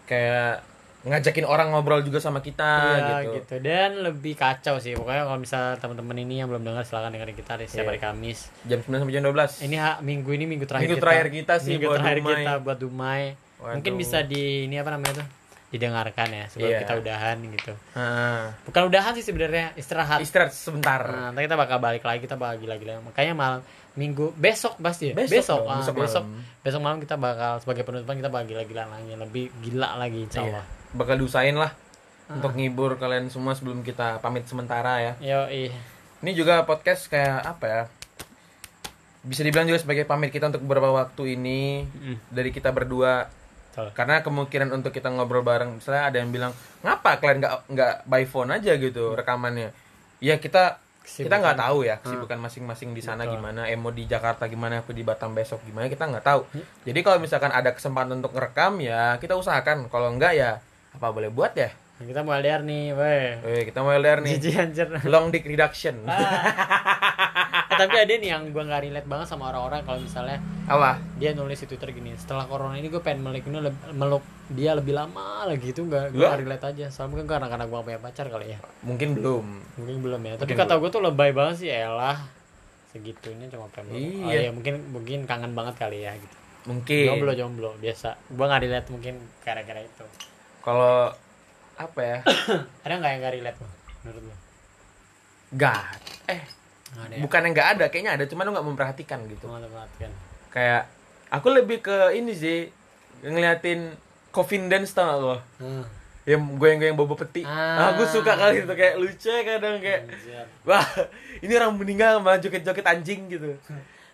Kayak ngajakin orang ngobrol juga sama kita Iya gitu. gitu. Dan lebih kacau sih. Pokoknya kalau misalnya teman-teman ini yang belum dengar silahkan dengerin kita di setiap Iya. hari Kamis. Jam 9 sampai jam 12. Ini ha, minggu ini minggu terakhir Minggu kita. terakhir kita sih minggu buat terakhir Dumai. kita buat Dumai. Waduh. Mungkin bisa di ini apa namanya tuh? Didengarkan ya sebelum Iya. kita udahan gitu. Heeh. Bukan udahan sih sebenarnya, istirahat. Istirahat sebentar. Nah, nanti kita bakal balik lagi kita bakal gila-gila. Makanya malam minggu besok pasti ya. Besok dong, ah, besok besok, malam. besok malam kita bakal sebagai penutupan kita bakal gila-gila lagi, lebih gila lagi insya Iya. Allah. Bakal diusahain lah Ah. untuk ngibur kalian semua sebelum kita pamit sementara ya. Yo, ih. Ini juga podcast kayak apa ya? Bisa dibilang juga sebagai pamit kita untuk beberapa waktu ini Mm, dari kita berdua betul. karena kemungkinan untuk kita ngobrol bareng misalnya ada yang bilang ngapa kalian nggak nggak by phone aja gitu rekamannya ya kita kita nggak tahu ya kesibukan masing-masing di sana Betul. gimana emo di Jakarta gimana aku di Batam besok gimana kita nggak tahu Hmm. jadi kalau misalkan ada kesempatan untuk ngerekam ya kita usahakan kalau enggak ya apa boleh buat ya kita mau LDR nih, weh. eh kita mau LDR nih anjir. long dick reduction Eh, tapi ada nih yang gua nggak relate banget sama orang-orang kalau misalnya apa? Dia nulis di Twitter gini, setelah corona ini gue pengen meluk ini meluk dia lebih lama lagi itu nggak gue nggak relate aja. Soalnya mungkin karena karena gue punya pacar kali ya. mungkin belum. Mungkin belum ya. Tapi kata gue tuh lebay banget sih elah. segitunya cuma pengen oh Iya. ya mungkin mungkin kangen banget kali ya gitu. Mungkin. Jomblo jomblo biasa. Gua nggak relate mungkin gara-gara itu. Kalau apa ya? Ada nggak yang nggak relate menurut lo gak eh nggak ada ya? bukan yang nggak ada kayaknya ada. Cuman lu nggak memperhatikan gitu. Cuma perhatikan kayak aku lebih ke ini sih ngeliatin coffin dance tau gak lo hmm. yang goyang-goyang bobo peti Ah. aku suka kali itu kayak lucu ya kadang kayak Anjir. wah ini orang meninggal malah joget-joget anjing gitu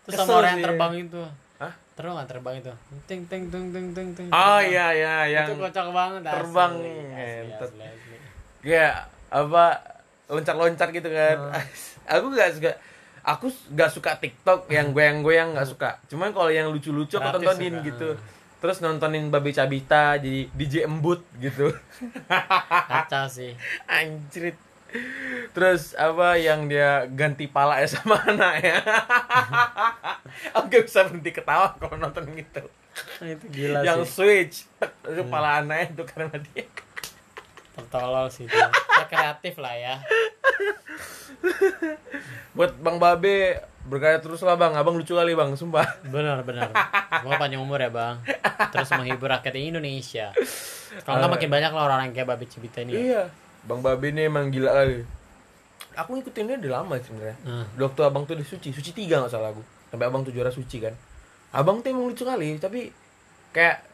terus Kesel sama orang yang terbang itu Hah? terus nggak terbang itu ting ting ting ting ting ting oh terbang. iya iya yang itu kocak banget asli. terbang, asli, asli, ngentot. asli. kayak apa loncat-loncat gitu kan Ah. aku gak suka aku gak suka TikTok yang goyang-goyang gak suka. Cuman kalau yang lucu-lucu aku tontonin suka. gitu. Terus nontonin Babi Cabita jadi DJ embut gitu. Kacau sih. Anjrit. Terus apa yang dia ganti pala ya sama anaknya? Aku gak bisa berhenti ketawa kalau nonton gitu. Itu gila yang sih. switch itu pala anaknya itu karena dia. Tertolol sih dia. Ya, kreatif lah ya buat Bang Babe berkarya terus lah Bang. Abang lucu kali Bang sumpah. Benar benar. Gua panjang umur ya bang. Terus menghibur rakyat Indonesia. Kalau nggak makin banyak lah orang-orang kayak Babi Cibita ini ya. iya. Bang Babe ini emang gila kali. Aku ngikutin dia udah lama sebenarnya. Nah, waktu abang tuh di suci. Suci tiga nggak salah aku. Sampai abang tuh juara suci kan. Abang tuh emang lucu kali tapi kayak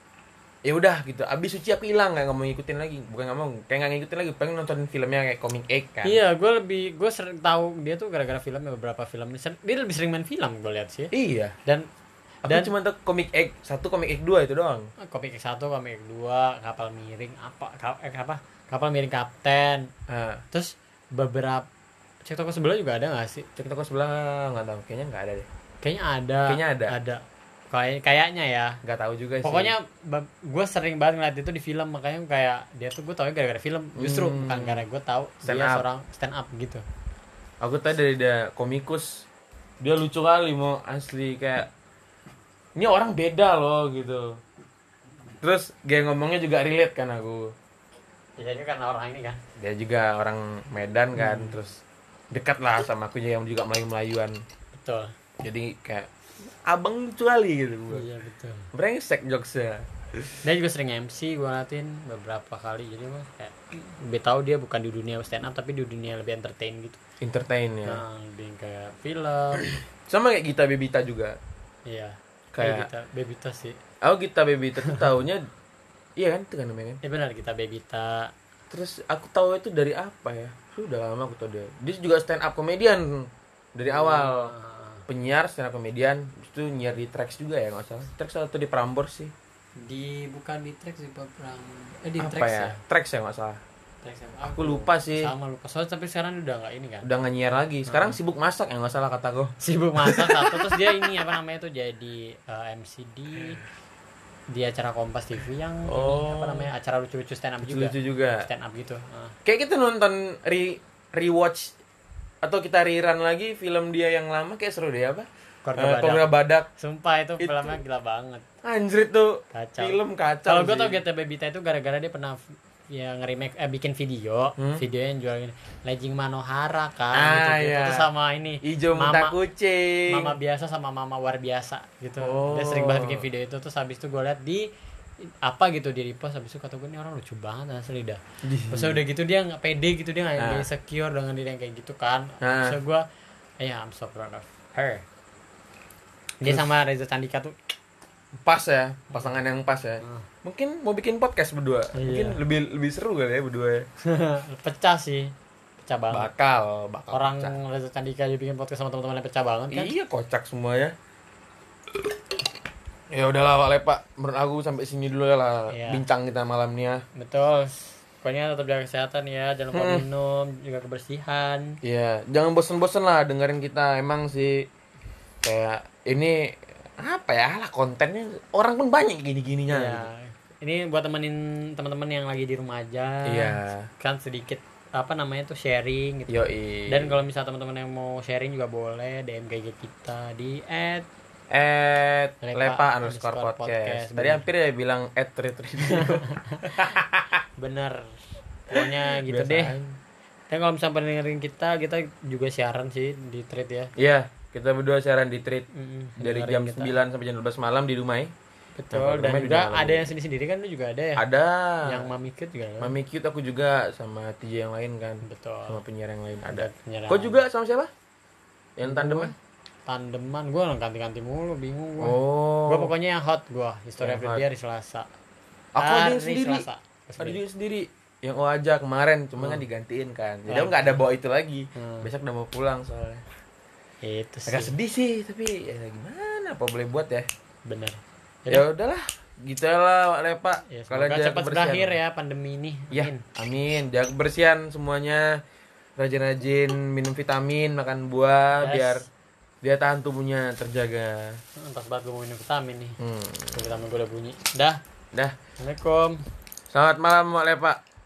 ya udah gitu. Abis suci aku hilang nggak mau ngikutin lagi. Bukan nggak mau kayak nggak ngikutin lagi. Pengen nonton filmnya kayak Comic Egg kan. Iya gue lebih gue sering tahu dia tuh gara-gara filmnya beberapa film. Dia lebih sering main film gue lihat sih. Iya. Dan aku dan cuma tahu Comic Egg satu Comic Egg dua itu doang. Komik satu komik dua kapal miring apa ka- eh, apa? Kapal miring kapten. Ah. Terus beberapa cek toko sebelah juga ada nggak sih? Cek toko sebelah nggak tahu. Kayaknya nggak ada deh. Kayaknya ada. Kayaknya ada. ada kayak kayaknya ya nggak tahu juga sih. Pokoknya gue sering banget ngeliat itu di film makanya kayak dia tuh gue tau gara-gara film. Justru Hmm. bukan gara gue tahu Stand dia up. seorang stand up gitu. Aku tadi dari dia komikus. Dia lucu kali mau asli kayak ini orang beda loh gitu. Terus gaya ngomongnya juga relate kan aku. Ya itu karena orang ini kan. Dia juga orang Medan kan terus dekat lah sama aku yang juga Melayu Melayuan betul. Jadi kayak abang lucu kali gitu gua. iya betul. Brengsek jokesnya. Dia juga sering MC gue ngeliatin beberapa kali jadi gue kayak lebih tahu dia bukan di dunia stand up tapi di dunia lebih entertain gitu. Entertain ya. Nah, lebih kayak film. Sama kayak Gita Bebita juga. Iya. Kayak- kita Bebita sih. Aku Gita Bebita tuh taunya iya kan itu kan namanya kan? Ya benar kita Bebita. Terus aku tahu itu dari apa ya? Sudah lama aku tahu dia. Dia juga stand up comedian dari awal. Ah, penyiar stand up comedian. Habis itu nyiar di Trax juga ya nggak salah. Trax atau di Prambors sih? Di bukan di track sih Pak Pram eh di apa track ya? Trax ya nggak salah. Trax ya. Aku lupa sih. sama lupa. Soalnya tapi sekarang udah nggak ini kan? Udah nggak nyiar lagi. Sekarang sibuk masak ya nggak salah kataku sibuk masak satu terus dia ini apa namanya tuh jadi eh, MC di di acara Kompas TV yang ini, Oh. apa namanya acara lucu-lucu stand up juga. Lucu juga. Stand up gitu. Ah. kayak kita nonton re rewatch atau kita rerun lagi film dia yang lama kayak seru deh apa Keluarga Eh, Badak. Keluarga Badak sumpah itu, Itu- filmnya gila banget anjir tuh Kacau. film kacau kalau gue tau GT Bebita itu gara-gara dia pernah ya nge-remake eh bikin video Hmm? video yang jual ini Legend Manohara kan Ah, gitu, iya. Terus sama ini hijau Mama- kucing mama biasa sama mama war biasa gitu Oh. dia sering banget bikin video itu terus habis itu gue liat di apa gitu di repost habis itu kata gue ini orang lucu banget asli dah terus udah gitu dia nggak pede gitu dia nggak Ah. dia insecure dengan diri yang kayak gitu kan Ah. terus gue ya I'm so proud of her dia sama Reza Candika tuh. Pas ya pasangan yang pas ya. Ah. mungkin mau bikin podcast berdua. Iya. mungkin lebih lebih seru kali ya berdua ya. Pecah sih. Pecah banget. Bakal bakal orang pecah. Reza Candika juga bikin podcast sama teman-teman yang pecah banget kan? Iya kocak semua ya. Ya udahlah Pak Lepa. Menurut aku sampai sini dulu ya lah. Iya. bincang kita malam ini ya. Betul. Pokoknya tetap jaga kesehatan ya. Jangan lupa Hmm. minum juga kebersihan. Iya, jangan bosen-bosen lah dengerin kita. Emang sih kayak ini apa ya lah kontennya orang pun banyak gini-gininya. Ya, ini buat temenin teman-teman yang lagi di rumah aja. Iya. Kan sedikit apa namanya tuh sharing gitu. Yoi. Dan kalau misalnya teman-teman yang mau sharing juga boleh DM GG kita di at at Lepa lepa underscore underscore podcast. podcast. Tadi hampir ya bilang at treat radio. bener. Pokoknya gitu Biasaan. deh. Dan kalau misalnya pengen dengerin kita, kita juga siaran sih di thread ya. Iya, Kita berdua siaran di treat Mm-mm, dari jam kita. 9 sampai jam 12 malam di Dumai. betul Nah, dan juga ada yang sendiri sendiri kan lu juga ada ya Ada yang mami cute juga kan Mami Cute aku juga sama TJ yang lain kan. betul Sama penyiar yang lain ada penyerang Kau juga sama siapa? Yang tandeman? tandeman gue ganti-ganti mulu bingung gue Oh. gue pokoknya yang hot gue history Yang of the hari selasa Aku ada yang sendiri. selasa Ada juga sendiri. Yang oh aja kemarin cuma kan digantiin kan. Jadi Oh. aku nggak ada bawa itu lagi. Hmm. Besok udah mau pulang soalnya. Itu Agak sih sedih sih, tapi ya gimana? Apa boleh buat ya? bener Ya udahlah, gitu lah Lepa. ya, Kalian jaga cepat kebersihan. berakhir ya pandemi ini Ya, Amin. amin. Jaga kebersihan semuanya. Rajin-rajin minum vitamin, makan buah Yes. biar dia tahan tubuhnya terjaga. entah banget gue mau minum vitamin nih Hmm. vitamin gue udah bunyi dah Dah. assalamualaikum Selamat malam, Mak Lepa.